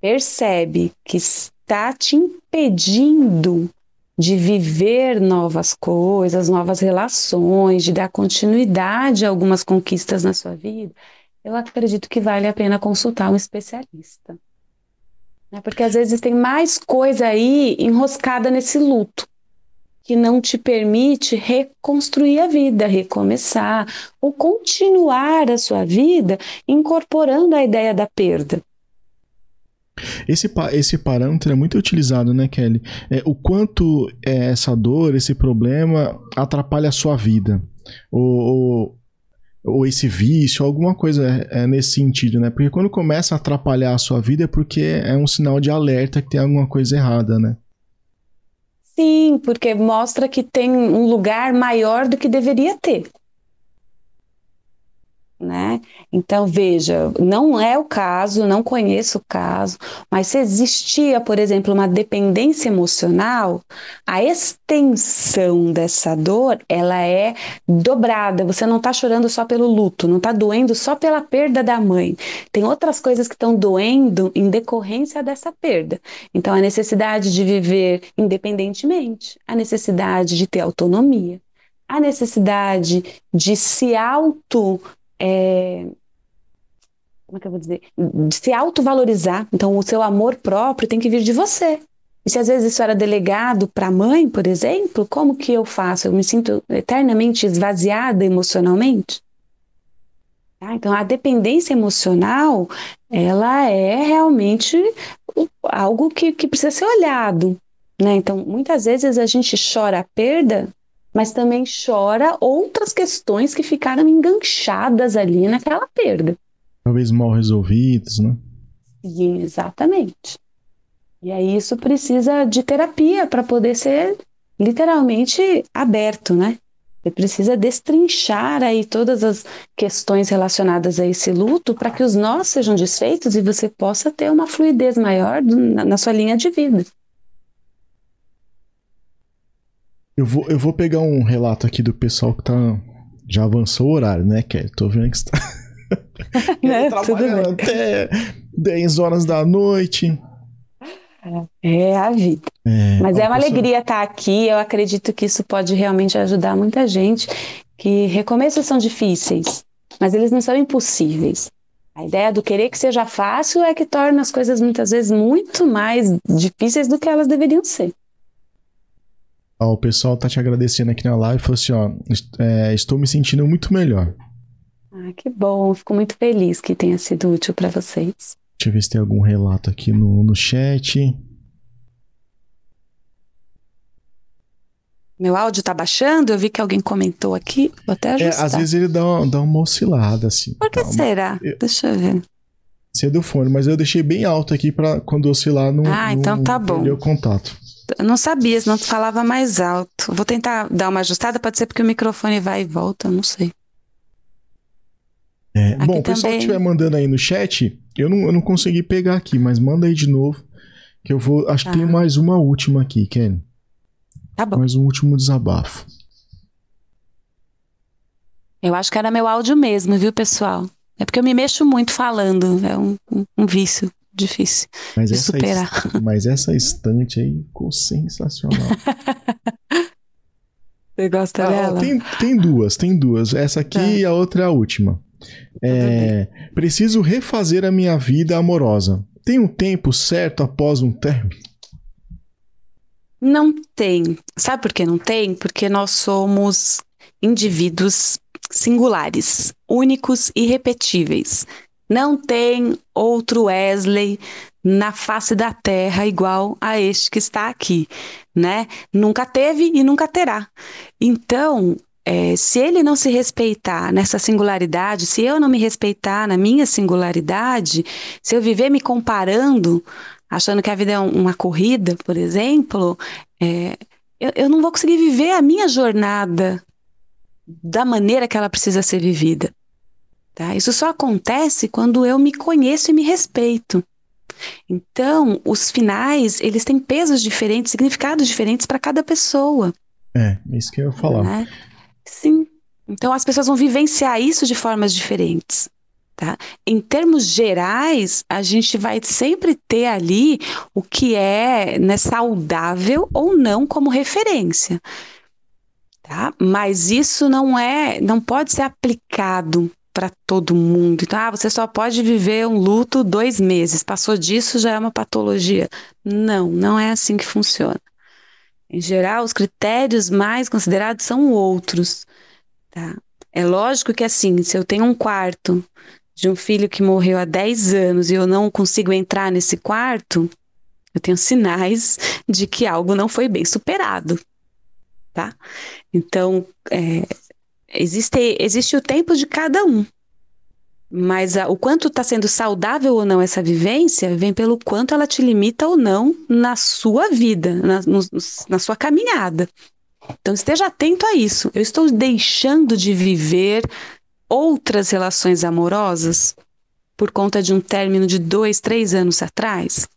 percebe que está te impedindo de viver novas coisas, novas relações, de dar continuidade a algumas conquistas na sua vida, eu acredito que vale a pena consultar um especialista. Né? Porque às vezes tem mais coisa aí enroscada nesse luto que não te permite reconstruir a vida, recomeçar ou continuar a sua vida incorporando a ideia da perda. Esse, esse parâmetro é muito utilizado, né, Kelly? É, o quanto é, essa dor, esse problema atrapalha a sua vida. Ou, ou, ou esse vício, alguma coisa é, é, nesse sentido, né? Porque quando começa a atrapalhar a sua vida é porque é um sinal de alerta que tem alguma coisa errada, né? Sim, porque mostra que tem um lugar maior do que deveria ter né? Então, veja, não é o caso, não conheço o caso, mas se existia, por exemplo, uma dependência emocional, a extensão dessa dor, ela é dobrada. Você não está chorando só pelo luto, não está doendo só pela perda da mãe. Tem outras coisas que estão doendo em decorrência dessa perda. Então, a necessidade de viver independentemente, a necessidade de ter autonomia, a necessidade de se auto é, como é que eu vou dizer? De se autovalorizar. Então, o seu amor próprio tem que vir de você. E se às vezes isso era delegado para a mãe, por exemplo, como que eu faço? Eu me sinto eternamente esvaziada emocionalmente? Tá? Então, a dependência emocional, ela é realmente algo que, que precisa ser olhado. Né? Então, muitas vezes a gente chora a perda mas também chora outras questões que ficaram enganchadas ali naquela perda. Talvez mal resolvidos, né? Sim, exatamente. E aí isso precisa de terapia para poder ser literalmente aberto, né? Você precisa destrinchar aí todas as questões relacionadas a esse luto para que os nós sejam desfeitos e você possa ter uma fluidez maior na sua linha de vida. Eu vou, eu vou pegar um relato aqui do pessoal que tá. Já avançou o horário, né, Kelly? Tô vendo que você tá. né? trabalhando até 10 horas da noite. É a vida. É, Mas é uma pessoa... alegria estar aqui. Eu acredito que isso pode realmente ajudar muita gente. Que recomeços são difíceis, mas eles não são impossíveis. A ideia do querer que seja fácil é que torna as coisas muitas vezes muito mais difíceis do que elas deveriam ser. Ó, o pessoal tá te agradecendo aqui na live. Falou assim: ó, é, estou me sentindo muito melhor. Ah, que bom. Fico muito feliz que tenha sido útil para vocês. Deixa eu ver se tem algum relato aqui no, no chat. Meu áudio tá baixando? Eu vi que alguém comentou aqui. Vou até ajustar. É, às vezes ele dá uma, dá uma oscilada, assim. Por que tá, será? Eu... Deixa eu ver. Você é do fone, mas eu deixei bem alto aqui para quando oscilar não. Ah, então tá bom. o contato. Eu não sabia, senão tu falava mais alto. Vou tentar dar uma ajustada, pode ser porque o microfone vai e volta, não sei. É, bom, o pessoal que estiver mandando aí no chat, eu não, eu não consegui pegar aqui, mas manda aí de novo. Que eu vou. Acho tá. que tem mais uma última aqui, Ken. Tá bom. Mais um último desabafo. Eu acho que era meu áudio mesmo, viu, pessoal? É porque eu me mexo muito falando. É um, um, um vício difícil mas de superar. mas essa estante aí ficou sensacional. Você gosta ah, dela? Tem, tem duas, tem duas. Essa aqui tá. e a outra é a última. É, preciso refazer a minha vida amorosa. Tem um tempo certo após um término? Não tem. Sabe por que não tem? Porque nós somos indivíduos singulares, únicos e irrepetíveis. Não tem outro Wesley na face da terra igual a este que está aqui, né? Nunca teve e nunca terá. Então, é, se ele não se respeitar nessa singularidade, se eu não me respeitar na minha singularidade, se eu viver me comparando, achando que a vida é uma corrida, por exemplo, é, eu, eu não vou conseguir viver a minha jornada da maneira que ela precisa ser vivida. Tá? Isso só acontece quando eu me conheço e me respeito. Então, os finais, eles têm pesos diferentes, significados diferentes para cada pessoa. É, é, isso que eu ia falar. Né? Sim. Então, as pessoas vão vivenciar isso de formas diferentes. Tá? Em termos gerais, a gente vai sempre ter ali o que é né, saudável ou não como referência. Tá? Mas isso não é, não pode ser aplicado para todo mundo. Então, ah, você só pode viver um luto dois meses. Passou disso já é uma patologia. Não, não é assim que funciona. Em geral, os critérios mais considerados são outros. Tá? É lógico que assim, se eu tenho um quarto de um filho que morreu há 10 anos e eu não consigo entrar nesse quarto, eu tenho sinais de que algo não foi bem superado, tá? Então, é, existe, existe o tempo de cada um, mas a, o quanto está sendo saudável ou não essa vivência vem pelo quanto ela te limita ou não na sua vida, na, no, na sua caminhada. Então esteja atento a isso. Eu estou deixando de viver outras relações amorosas por conta de um término de dois, três anos atrás?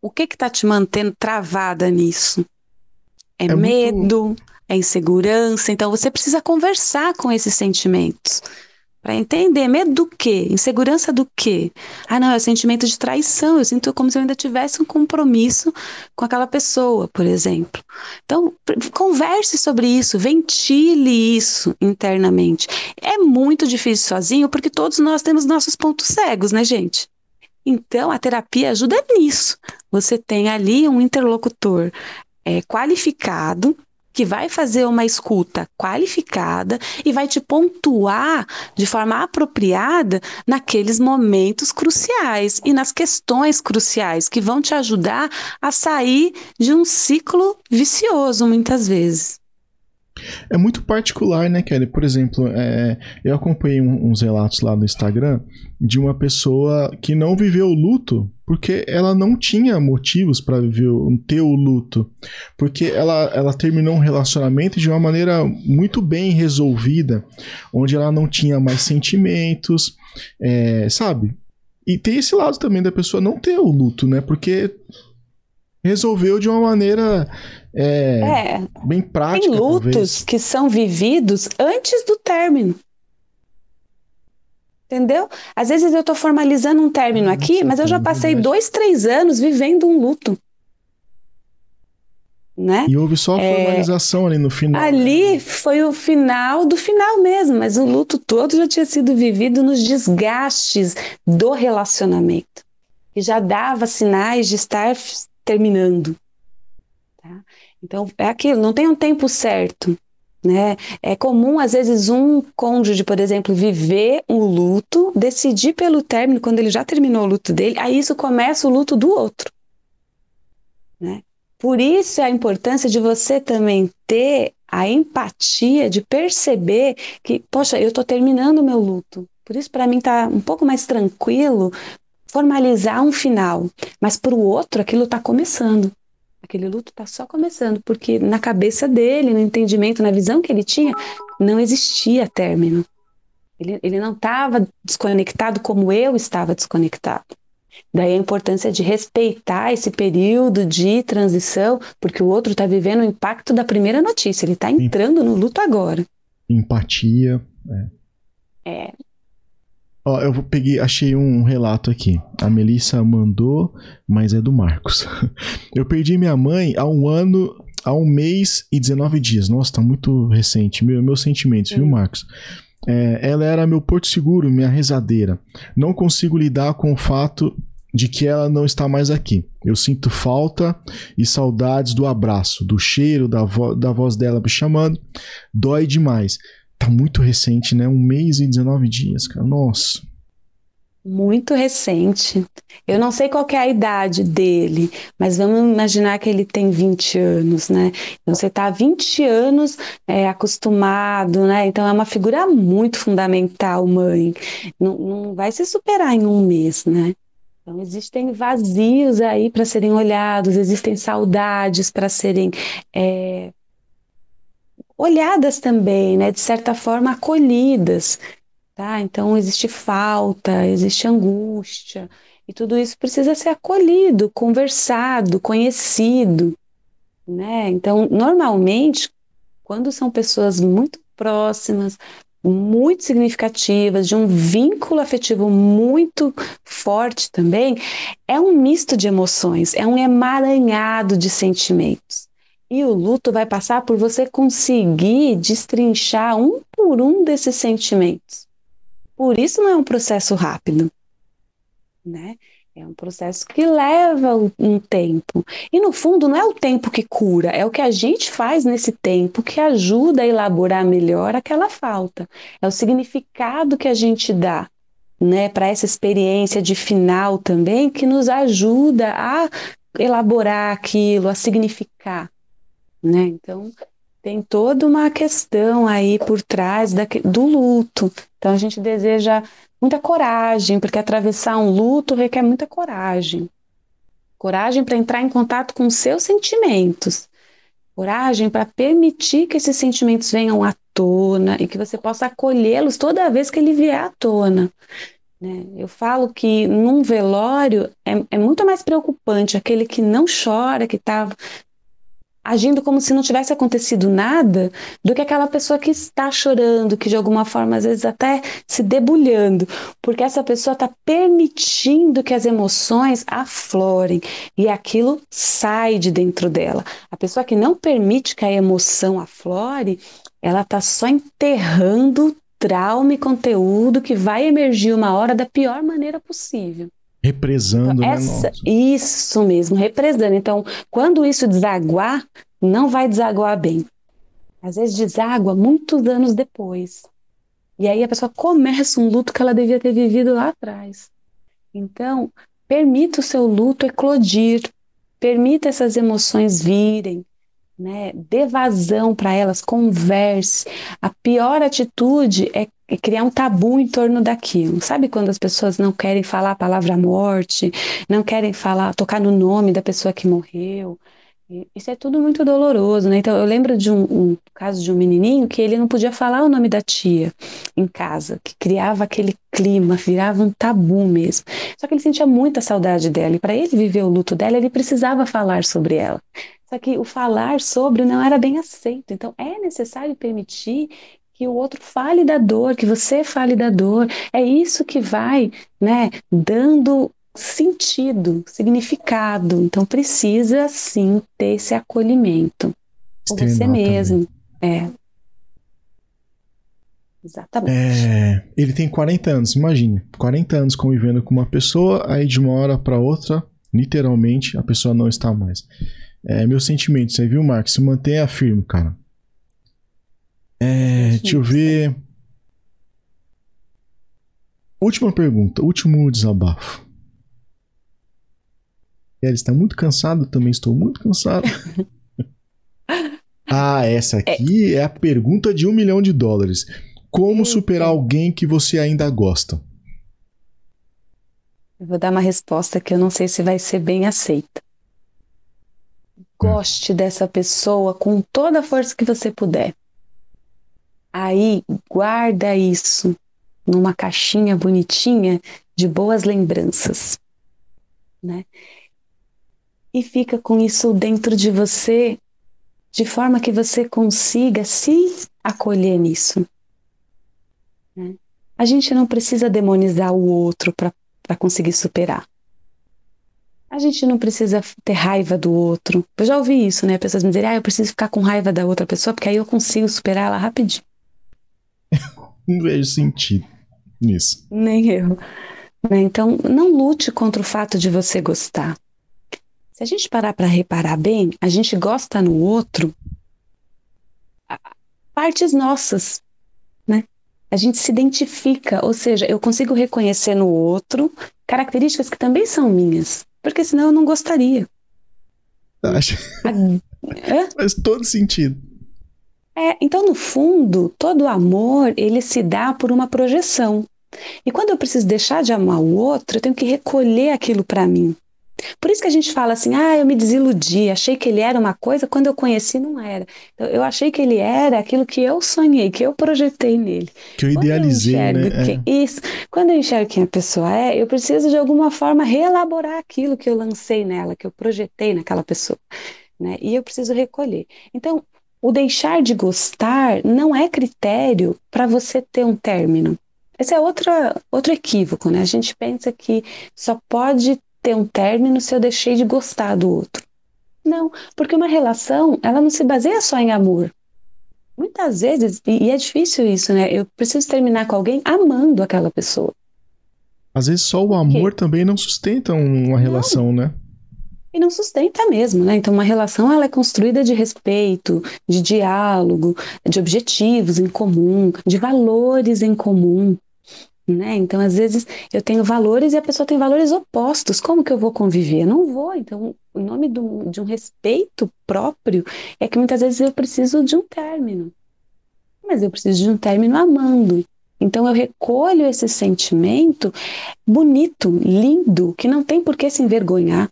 O que está te mantendo travada nisso? É, é medo? Muito... É insegurança? Então você precisa conversar com esses sentimentos para entender medo do quê? Insegurança do quê? Ah, não, é o sentimento de traição. Eu sinto como se eu ainda tivesse um compromisso com aquela pessoa, por exemplo. Então, converse sobre isso, ventile isso internamente. É muito difícil sozinho, porque todos nós temos nossos pontos cegos, né, gente? Então, a terapia ajuda nisso. Você tem ali um interlocutor é, qualificado que vai fazer uma escuta qualificada e vai te pontuar de forma apropriada naqueles momentos cruciais e nas questões cruciais que vão te ajudar a sair de um ciclo vicioso muitas vezes. É muito particular, né, Kelly? Por exemplo, é, eu acompanhei uns relatos lá no Instagram de uma pessoa que não viveu o luto porque ela não tinha motivos para ter o luto. Porque ela, ela terminou um relacionamento de uma maneira muito bem resolvida, onde ela não tinha mais sentimentos, é, sabe? E tem esse lado também da pessoa não ter o luto, né? Porque resolveu de uma maneira é, é, bem prática. Tem lutos talvez. que são vividos antes do término. Entendeu? Às vezes eu estou formalizando um término aqui, mas eu já passei dois, três anos vivendo um luto. Né? E houve só a é, formalização é, ali no final. Ali né? foi o final do final mesmo, mas o luto todo já tinha sido vivido nos desgastes do relacionamento. E já dava sinais de estar terminando. Tá? Então, é aquilo, não tem um tempo certo. Né? É comum, às vezes, um cônjuge, por exemplo, viver um luto, decidir pelo término, quando ele já terminou o luto dele, aí isso começa o luto do outro. Né? Por isso a importância de você também ter a empatia de perceber que, poxa, eu estou terminando o meu luto. Por isso, para mim, está um pouco mais tranquilo formalizar um final, mas para o outro aquilo está começando. Aquele luto está só começando, porque na cabeça dele, no entendimento, na visão que ele tinha, não existia término. Ele, ele não estava desconectado como eu estava desconectado. Daí a importância de respeitar esse período de transição, porque o outro está vivendo o impacto da primeira notícia, ele está entrando no luto agora. Empatia. É. é. Ó, eu peguei, achei um relato aqui. A Melissa mandou, mas é do Marcos. Eu perdi minha mãe há um ano, há um mês e 19 dias. Nossa, tá muito recente. Meu, meus sentimentos, viu, Marcos? É, ela era meu porto seguro, minha rezadeira. Não consigo lidar com o fato de que ela não está mais aqui. Eu sinto falta e saudades do abraço, do cheiro, da, vo da voz dela me chamando. Dói demais. Tá muito recente, né? Um mês e 19 dias, cara. Nossa. Muito recente. Eu não sei qual é a idade dele, mas vamos imaginar que ele tem 20 anos, né? Então você está há 20 anos é, acostumado, né? Então é uma figura muito fundamental, mãe. Não, não vai se superar em um mês, né? Então, existem vazios aí para serem olhados, existem saudades para serem é, olhadas também, né, de certa forma acolhidas, tá? Então existe falta, existe angústia, e tudo isso precisa ser acolhido, conversado, conhecido, né? Então, normalmente, quando são pessoas muito próximas, muito significativas, de um vínculo afetivo muito forte também, é um misto de emoções, é um emaranhado de sentimentos. E o luto vai passar por você conseguir destrinchar um por um desses sentimentos. Por isso não é um processo rápido, né? É um processo que leva um tempo. E no fundo, não é o tempo que cura, é o que a gente faz nesse tempo que ajuda a elaborar melhor aquela falta. É o significado que a gente dá né, para essa experiência de final também, que nos ajuda a elaborar aquilo, a significar. Né? Então, tem toda uma questão aí por trás da, do luto. Então, a gente deseja muita coragem, porque atravessar um luto requer muita coragem. Coragem para entrar em contato com seus sentimentos. Coragem para permitir que esses sentimentos venham à tona e que você possa acolhê-los toda vez que ele vier à tona. Né? Eu falo que num velório é, é, muito mais preocupante aquele que não chora, que está agindo como se não tivesse acontecido nada, do que aquela pessoa que está chorando, que de alguma forma às vezes até se debulhando, porque essa pessoa está permitindo que as emoções aflorem e aquilo sai de dentro dela. A pessoa que não permite que a emoção aflore, ela está só enterrando trauma e conteúdo que vai emergir uma hora da pior maneira possível. Represando, então, né, essa, né? Isso mesmo, represando. Então, quando isso desaguar, não vai desaguar bem. Às vezes deságua muitos anos depois. E aí a pessoa começa um luto que ela devia ter vivido lá atrás. Então, permita o seu luto eclodir, permita essas emoções virem, né? Dê vazão para elas, converse. A pior atitude é é criar um tabu em torno daquilo. Sabe quando as pessoas não querem falar a palavra morte, não querem falar, tocar no nome da pessoa que morreu? Isso é tudo muito doloroso, né? Então, eu lembro de um, um, caso de um menininho que ele não podia falar o nome da tia em casa, que criava aquele clima, virava um tabu mesmo. Só que ele sentia muita saudade dela e para ele viver o luto dela, ele precisava falar sobre ela. Só que o falar sobre não era bem aceito. Então, é necessário permitir que o outro fale da dor, que você fale da dor. É isso que vai, né, dando sentido, significado. Então precisa sim ter esse acolhimento com você mesmo. Também. É. Exatamente. É, ele tem 40 anos, imagine. 40 anos convivendo com uma pessoa, aí de uma hora para outra, literalmente, a pessoa não está mais. É, meu sentimento, você viu, Marcos? Se mantenha firme, cara. É, deixa eu ver. Última pergunta, último desabafo. Ele está muito cansado, também estou muito cansado. ah, essa aqui é. é. a pergunta de um milhão de dólares. Como superar alguém que você ainda gosta? Eu vou dar uma resposta que eu não sei se vai ser bem aceita. Goste hum. dessa pessoa com toda a força que você puder. Aí guarda isso numa caixinha bonitinha de boas lembranças, né? E fica com isso dentro de você, de forma que você consiga se acolher nisso. Né? A gente não precisa demonizar o outro para conseguir superar. A gente não precisa ter raiva do outro. Eu já ouvi isso, né? Pessoas me dizerem, ah, eu preciso ficar com raiva da outra pessoa, porque aí eu consigo superar ela rapidinho. Não vejo sentido nisso. Nem eu. Né? Então, não lute contra o fato de você gostar. Se a gente parar para reparar bem, a gente gosta no outro partes nossas, né? A gente se identifica, ou seja, eu consigo reconhecer no outro características que também são minhas, porque senão eu não gostaria. Acho. Faz todo sentido. É, então, no fundo, todo amor ele se dá por uma projeção. E quando eu preciso deixar de amar o outro, eu tenho que recolher aquilo para mim. Por isso que a gente fala assim: ah, eu me desiludi, achei que ele era uma coisa, quando eu conheci não era. Então, eu achei que ele era aquilo que eu sonhei, que eu projetei nele. Que eu idealizei, eu né? Quem, é. Isso. Quando eu enxergo quem a pessoa é, eu preciso de alguma forma reelaborar aquilo que eu lancei nela, que eu projetei naquela pessoa. Né? E eu preciso recolher. Então, o deixar de gostar não é critério para você ter um término. Esse é outra, outro equívoco, né? A gente pensa que só pode ter um término se eu deixei de gostar do outro. Não, porque uma relação, ela não se baseia só em amor. Muitas vezes, e é difícil isso, né? Eu preciso terminar com alguém amando aquela pessoa. Às vezes só o amor também não sustenta uma relação, não. né? E não sustenta mesmo, né? Então uma relação ela é construída de respeito, de diálogo, de objetivos em comum, de valores em comum. Né? Então, às vezes, eu tenho valores e a pessoa tem valores opostos. Como que eu vou conviver? não vou. Então, o nome do, de um respeito próprio é que muitas vezes eu preciso de um término. Mas eu preciso de um término amando. Então, eu recolho esse sentimento bonito, lindo, que não tem por que se envergonhar.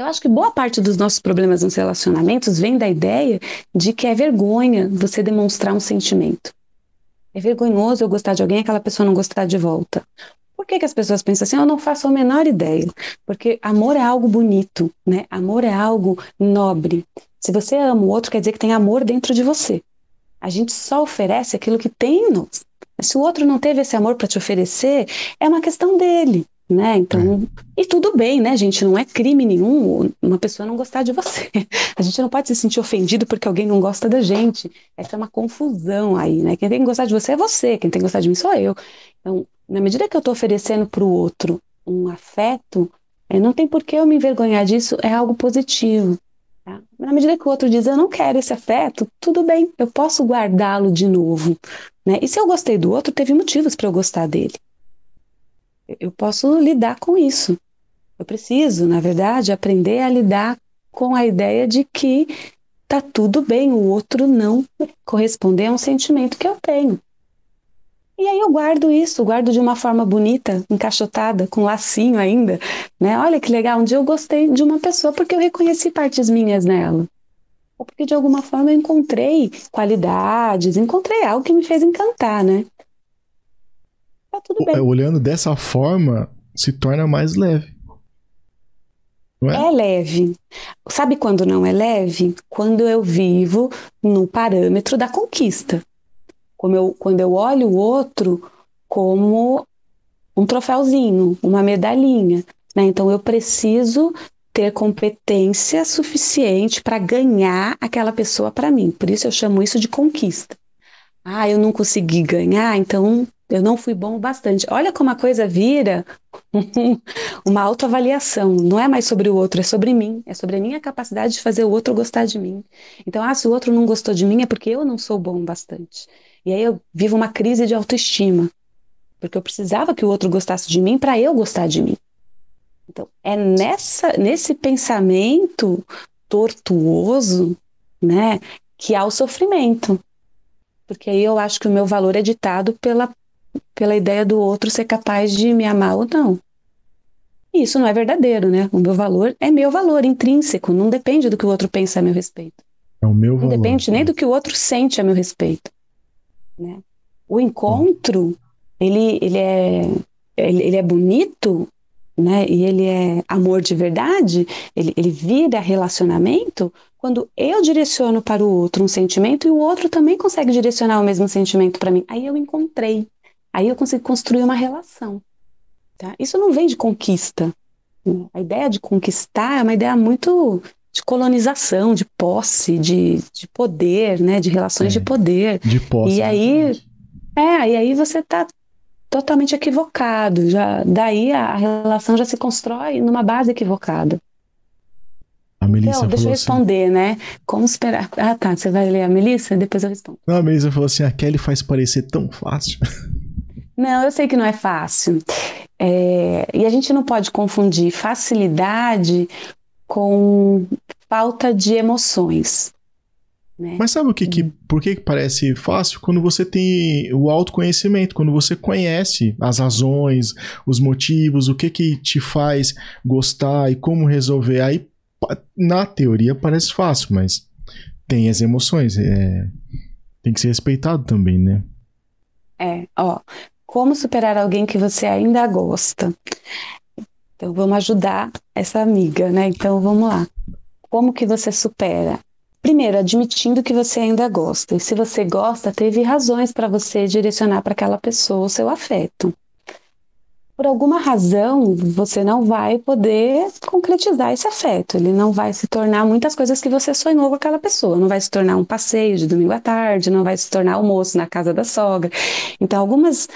Eu acho que boa parte dos nossos problemas nos relacionamentos vem da ideia de que é vergonha você demonstrar um sentimento. É vergonhoso eu gostar de alguém e aquela pessoa não gostar de volta. Por que, que as pessoas pensam assim? Eu não faço a menor ideia. Porque amor é algo bonito, né? Amor é algo nobre. Se você ama o outro, quer dizer que tem amor dentro de você. A gente só oferece aquilo que tem em nós. Se o outro não teve esse amor para te oferecer, é uma questão dele né? Então, é. e tudo bem, né, gente? Não é crime nenhum uma pessoa não gostar de você. A gente não pode se sentir ofendido porque alguém não gosta da gente. Essa é uma confusão aí, né? Quem tem que gostar de você é você, quem tem que gostar de mim sou eu. Então, na medida que eu estou oferecendo para o outro um afeto, é, não tem por que eu me envergonhar disso, é algo positivo. Tá? Na medida que o outro diz, eu não quero esse afeto, tudo bem, eu posso guardá-lo de novo. Né? E se eu gostei do outro, teve motivos para eu gostar dele eu posso lidar com isso. Eu preciso, na verdade, aprender a lidar com a ideia de que tá tudo bem o outro não corresponder a um sentimento que eu tenho. E aí eu guardo isso, guardo de uma forma bonita, encaixotada, com lacinho ainda, né? Olha que legal, um dia eu gostei de uma pessoa porque eu reconheci partes minhas nela. Ou porque de alguma forma eu encontrei qualidades, encontrei algo que me fez encantar, né? Tá tudo bem. Olhando dessa forma, se torna mais leve. É? é? leve. Sabe quando não é leve? Quando eu vivo no parâmetro da conquista. Como eu, quando eu olho o outro como um troféuzinho, uma medalhinha. Né? Então eu preciso ter competência suficiente para ganhar aquela pessoa para mim. Por isso eu chamo isso de conquista. Ah, eu não consegui ganhar, então eu não fui bom o bastante. Olha como a coisa vira uma autoavaliação. Não é mais sobre o outro, é sobre mim. É sobre a minha capacidade de fazer o outro gostar de mim. Então, ah, se o outro não gostou de mim é porque eu não sou bom o bastante. E aí eu vivo uma crise de autoestima. Porque eu precisava que o outro gostasse de mim para eu gostar de mim. Então, é nessa, nesse pensamento tortuoso, né, que há o sofrimento. Porque aí eu acho que o meu valor é ditado pela pela ideia do outro ser capaz de me amar ou não. isso não é verdadeiro, né? O meu valor é meu valor intrínseco, não depende do que o outro pensa a meu respeito. É o meu valor. Não depende nem do que o outro sente a meu respeito. Né? O encontro, ele, ele, é, ele, ele é bonito, né? E ele é amor de verdade, ele, ele vira relacionamento quando eu direciono para o outro um sentimento e o outro também consegue direcionar o mesmo sentimento para mim. Aí eu encontrei. Aí eu consigo construir uma relação. Tá? Isso não vem de conquista. Né? A ideia de conquistar é uma ideia muito de colonização, de posse, de, de poder, né? De relações é, de poder. De posse. E aí, é, e aí você está totalmente equivocado. Já, daí a, a, relação já se constrói numa base equivocada. A Melissa então, deixa eu assim responder, assim, né? Como esperar. Ah, tá. Você vai ler a Melissa? Depois eu respondo. Não, a Melissa falou assim: a Kelly faz parecer tão fácil. Não, eu sei que não é fácil. É, e a gente não pode confundir facilidade com falta de emoções. Né? Mas sabe o que, que por que parece fácil? Quando você tem o autoconhecimento, quando você conhece as razões, os motivos, o que que te faz gostar e como resolver. Aí, na teoria, parece fácil, mas tem as emoções. É, tem que ser respeitado também, né? É, ó, como superar alguém que você ainda gosta? Então vamos ajudar essa amiga, né? Então vamos lá. Como que você supera? primeiro, admitindo que você ainda gosta. E se você gosta, teve razões para você direcionar para aquela pessoa o seu afeto. Por alguma razão, você não vai poder concretizar esse afeto. Ele não vai se tornar muitas coisas que você sonhou com aquela pessoa. Não vai se tornar um passeio de domingo à tarde, não vai se tornar almoço na casa da sogra. Então, algumas,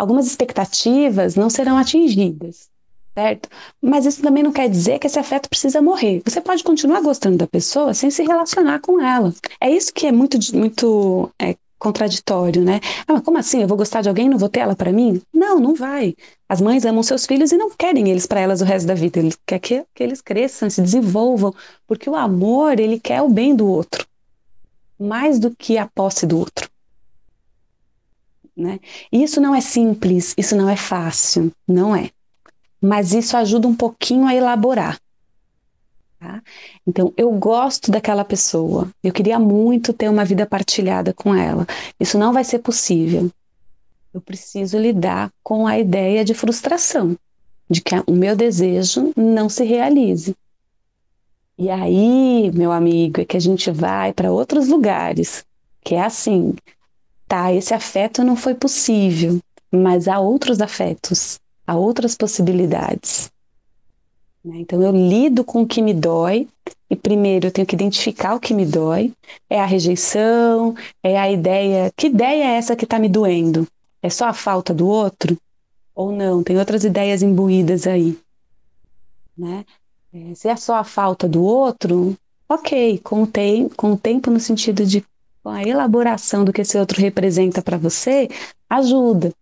algumas expectativas não serão atingidas certo? Mas isso também não quer dizer que esse afeto precisa morrer. Você pode continuar gostando da pessoa sem se relacionar com ela. É isso que é muito, muito é, contraditório, né? Ah, mas como assim? Eu vou gostar de alguém e não vou ter ela para mim? Não, não vai. As mães amam seus filhos e não querem eles para elas o resto da vida. Eles querem que, que eles cresçam, se desenvolvam, porque o amor, ele quer o bem do outro, mais do que a posse do outro. Né? Isso não é simples, isso não é fácil, não é mas isso ajuda um pouquinho a elaborar. Tá? Então, eu gosto daquela pessoa, eu queria muito ter uma vida partilhada com ela. Isso não vai ser possível. Eu preciso lidar com a ideia de frustração, de que o meu desejo não se realize. E aí, meu amigo, é que a gente vai para outros lugares, que é assim, tá, esse afeto não foi possível, mas há outros afetos a outras possibilidades. Né? Então, eu lido com o que me dói, e primeiro eu tenho que identificar o que me dói. É a rejeição, é a ideia. Que ideia é essa que está me doendo? É só a falta do outro? Ou não? Tem outras ideias imbuídas aí. Né? É, se é só a falta do outro, ok, com o, te com o tempo no sentido de com a elaboração do que esse outro representa para você, ajuda.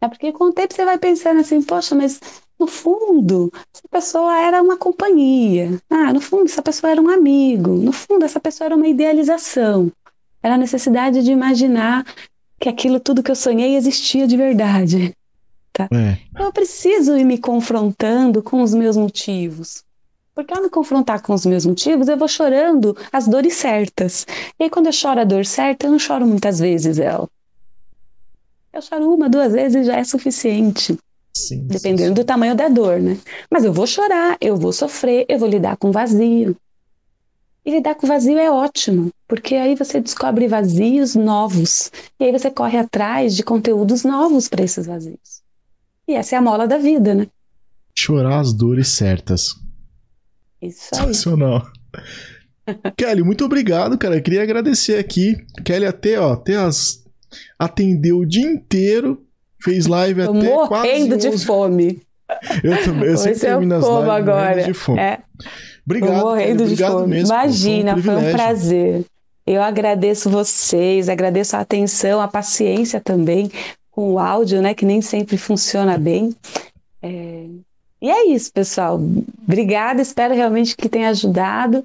É porque com o tempo você vai pensando assim, poxa, mas no fundo, essa pessoa era uma companhia. Ah, no fundo, essa pessoa era um amigo. No fundo, essa pessoa era uma idealização. Era a necessidade de imaginar que aquilo tudo que eu sonhei existia de verdade. Tá? É. Então, eu preciso ir me confrontando com os meus motivos. Porque ao me confrontar com os meus motivos, eu vou chorando as dores certas. E aí, quando eu choro a dor certa, eu não choro muitas vezes ela. Eu choro uma, duas vezes já é suficiente. Sim, dependendo sim, do tamanho da dor, né? Mas eu vou chorar, eu vou sofrer, eu vou lidar com vazio. E lidar com vazio é ótimo, porque aí você descobre vazios novos. E aí você corre atrás de conteúdos novos para esses vazios. E essa é a mola da vida, né? Chorar as dores certas. Isso aí. Sensacional. Kelly, muito obrigado, cara. Eu queria agradecer aqui. Kelly, até, ó, até as atendeu o dia inteiro, fez live Tô até quase morrendo de fome. Eu também, eu sempre termino as lives agora. de fome. É. Obrigado, Tô morrendo de fome. Mesmo, Imagina, foi um, foi um prazer. Eu agradeço vocês, agradeço a atenção, a paciência também com o áudio, né, que nem sempre funciona bem. É... E é isso, pessoal. Obrigada, espero realmente que tenha ajudado.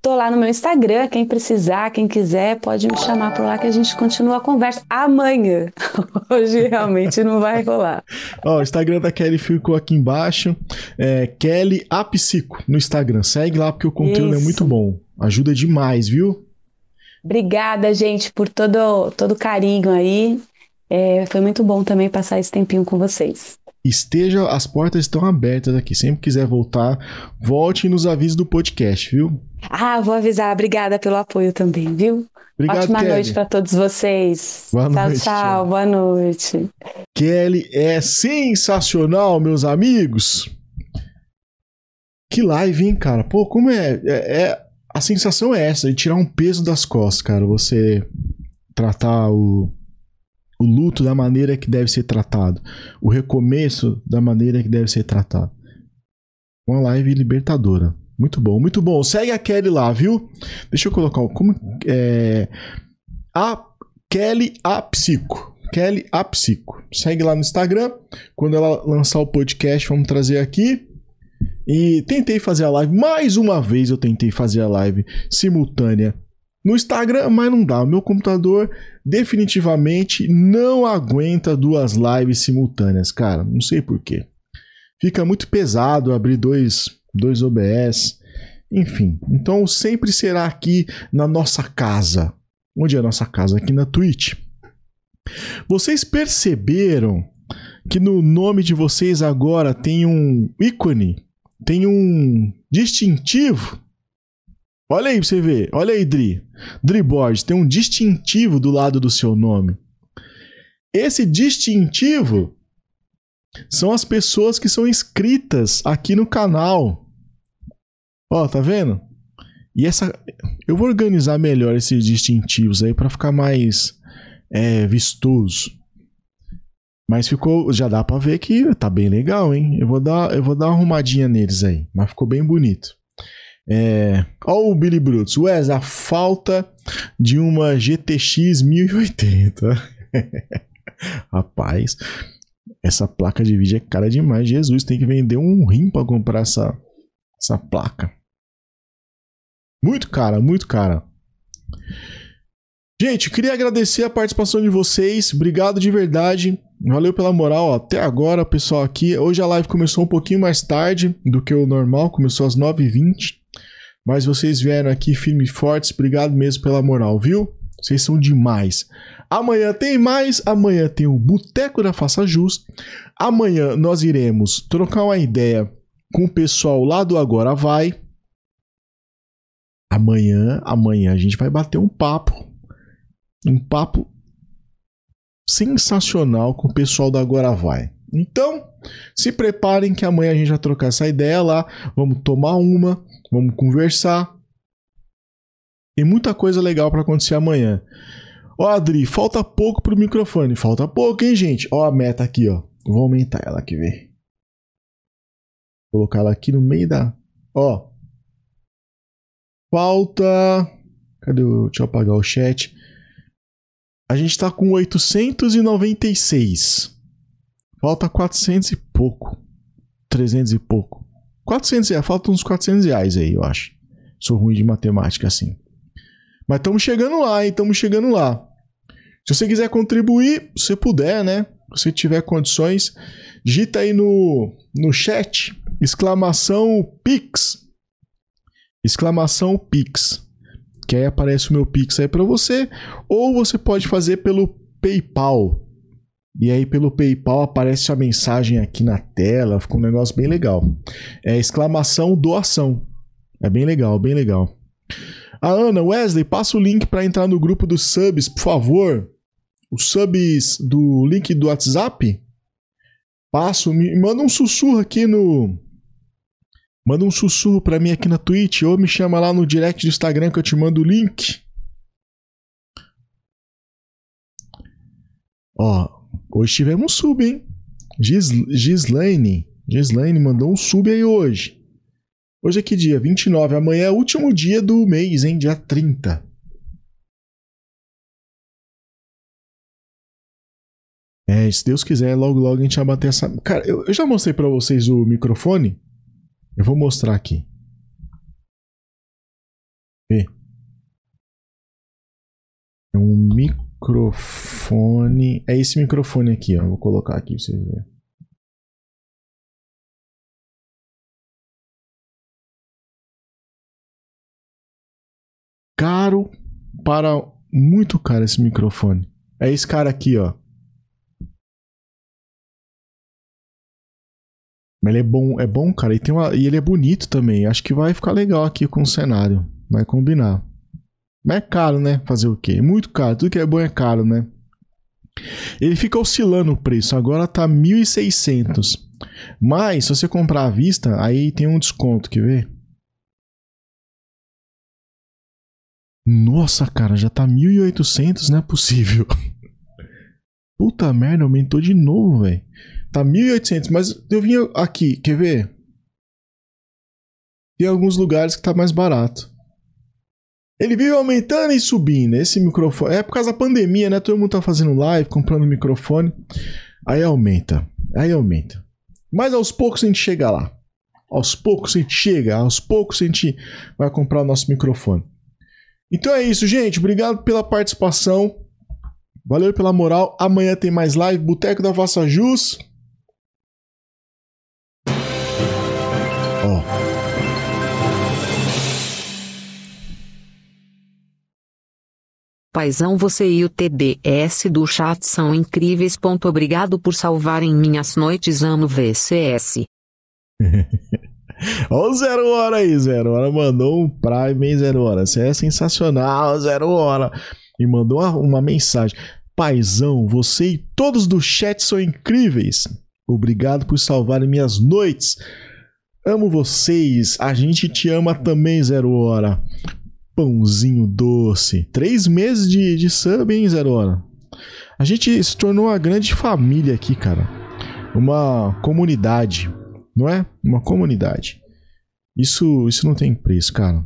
Tô lá no meu Instagram, quem precisar, quem quiser, pode me chamar por lá que a gente continua a conversa amanhã. Hoje realmente não vai rolar. Ó, o Instagram da Kelly ficou aqui embaixo. É Kelly Apsico no Instagram. Segue lá porque o conteúdo Isso. é muito bom. Ajuda demais, viu? Obrigada, gente, por todo todo carinho aí. É, foi muito bom também passar esse tempinho com vocês esteja, as portas estão abertas aqui. Sempre quiser voltar, volte e nos avise do podcast, viu? Ah, vou avisar. Obrigada pelo apoio também, viu? Obrigado, Ótima Kelly. noite para todos vocês. Boa tchau, noite, tchau, tchau. Boa noite. Kelly é sensacional, meus amigos. Que live, hein, cara? Pô, como é, é, é a sensação é essa, de tirar um peso das costas, cara. Você tratar o o luto da maneira que deve ser tratado, o recomeço da maneira que deve ser tratado. Uma live libertadora. Muito bom, muito bom. Segue a Kelly lá, viu? Deixa eu colocar como é a Kelly a Psico. Kelly a Psico. Segue lá no Instagram. Quando ela lançar o podcast, vamos trazer aqui. E tentei fazer a live mais uma vez. Eu tentei fazer a live simultânea no Instagram, mas não dá. O meu computador definitivamente não aguenta duas lives simultâneas, cara. Não sei porquê. Fica muito pesado abrir dois, dois OBS. Enfim, então sempre será aqui na nossa casa. Onde é a nossa casa? Aqui na Twitch. Vocês perceberam que no nome de vocês agora tem um ícone, tem um distintivo Olha aí pra você ver. Olha aí, Dri. Dri Borges, tem um distintivo do lado do seu nome. Esse distintivo são as pessoas que são inscritas aqui no canal. Ó, tá vendo? E essa. Eu vou organizar melhor esses distintivos aí para ficar mais é, vistoso. Mas ficou. Já dá pra ver que tá bem legal, hein? Eu vou dar, eu vou dar uma arrumadinha neles aí. Mas ficou bem bonito. É... Olha o Billy Brutus. Wes, a falta de uma GTX 1080. Rapaz, essa placa de vídeo é cara demais. Jesus, tem que vender um rim para comprar essa, essa placa. Muito cara, muito cara. Gente, queria agradecer a participação de vocês. Obrigado de verdade. Valeu pela moral ó, até agora, pessoal aqui. Hoje a live começou um pouquinho mais tarde do que o normal, começou às 9h20. Mas vocês vieram aqui firmes e fortes. Obrigado mesmo pela moral, viu? Vocês são demais. Amanhã tem mais. Amanhã tem o Boteco da Faça Jus. Amanhã nós iremos trocar uma ideia com o pessoal lá do Agora Vai. Amanhã, amanhã a gente vai bater um papo. Um papo sensacional com o pessoal do Agora Vai. Então, se preparem que amanhã a gente vai trocar essa ideia lá. Vamos tomar uma, vamos conversar. Tem muita coisa legal para acontecer amanhã. Ó, Adri, falta pouco pro microfone. Falta pouco, hein, gente? Ó a meta aqui, ó. Vou aumentar ela aqui, ver. Vou colocar ela aqui no meio da... Ó. Falta... Cadê o... Deixa eu apagar o chat. A gente tá com 896. Falta 400 e pouco. 300 e pouco. 400 reais. Falta uns 400 reais aí, eu acho. Sou ruim de matemática assim. Mas estamos chegando lá, hein? Estamos chegando lá. Se você quiser contribuir, se puder, né? Se tiver condições, digita aí no, no chat, exclamação Pix. Exclamação Pix. Que aí aparece o meu Pix aí para você. Ou você pode fazer pelo PayPal. E aí pelo PayPal aparece a mensagem aqui na tela. Ficou um negócio bem legal. É exclamação doação. É bem legal, bem legal. A Ana, Wesley, passa o link para entrar no grupo dos subs, por favor. Os subs do link do WhatsApp. Passo, me manda um sussurro aqui no. Manda um sussurro para mim aqui na Twitch ou me chama lá no direct do Instagram que eu te mando o link. Ó, hoje tivemos sub, hein? Gis, Gislaine. Gislaine mandou um sub aí hoje. Hoje é que dia? 29. Amanhã é o último dia do mês, hein? Dia 30. É, se Deus quiser, logo logo a gente vai bater essa. Cara, eu, eu já mostrei para vocês o microfone. Eu vou mostrar aqui. Vê. É um microfone. É esse microfone aqui, ó. Vou colocar aqui pra vocês verem. caro para muito caro esse microfone. É esse cara aqui, ó. Mas ele é bom, é bom, cara. E, tem uma, e ele é bonito também. Acho que vai ficar legal aqui com o cenário. Vai combinar. Mas é caro, né? Fazer o quê? Muito caro. Tudo que é bom é caro, né? Ele fica oscilando o preço. Agora tá 1.600. Mas, se você comprar à vista, aí tem um desconto. Quer ver? Nossa, cara, já tá 1.800, não é possível. Puta merda, aumentou de novo, velho. Tá 1.800, mas eu vim aqui, quer ver? Tem alguns lugares que tá mais barato. Ele vive aumentando e subindo. Esse microfone. É por causa da pandemia, né? Todo mundo tá fazendo live, comprando microfone. Aí aumenta. Aí aumenta. Mas aos poucos a gente chega lá. Aos poucos a gente chega. Aos poucos a gente vai comprar o nosso microfone. Então é isso, gente. Obrigado pela participação. Valeu pela moral. Amanhã tem mais live. Boteco da Faça Jus. Paizão, você e o TDS do chat são incríveis. Ponto obrigado por salvarem minhas noites. Amo VCS. Olha o Zero Hora aí, Zero Hora mandou um Prime, hein, Zero Hora? Você é sensacional, Zero Hora. E mandou uma, uma mensagem. Paizão, você e todos do chat são incríveis. Obrigado por salvarem minhas noites. Amo vocês. A gente te ama também, Zero Hora. Pãozinho doce. Três meses de, de sub, hein, Zero Hora? A gente se tornou uma grande família aqui, cara. Uma comunidade, não é? Uma comunidade. Isso, isso não tem preço, cara.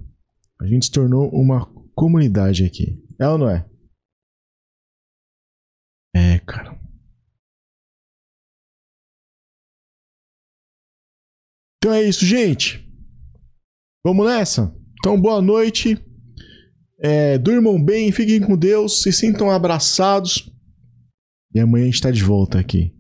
A gente se tornou uma comunidade aqui. É ou não é? É, cara. Então é isso, gente. Vamos nessa? Então, boa noite. É, durmam bem, fiquem com Deus, se sintam abraçados. E amanhã a gente está de volta aqui.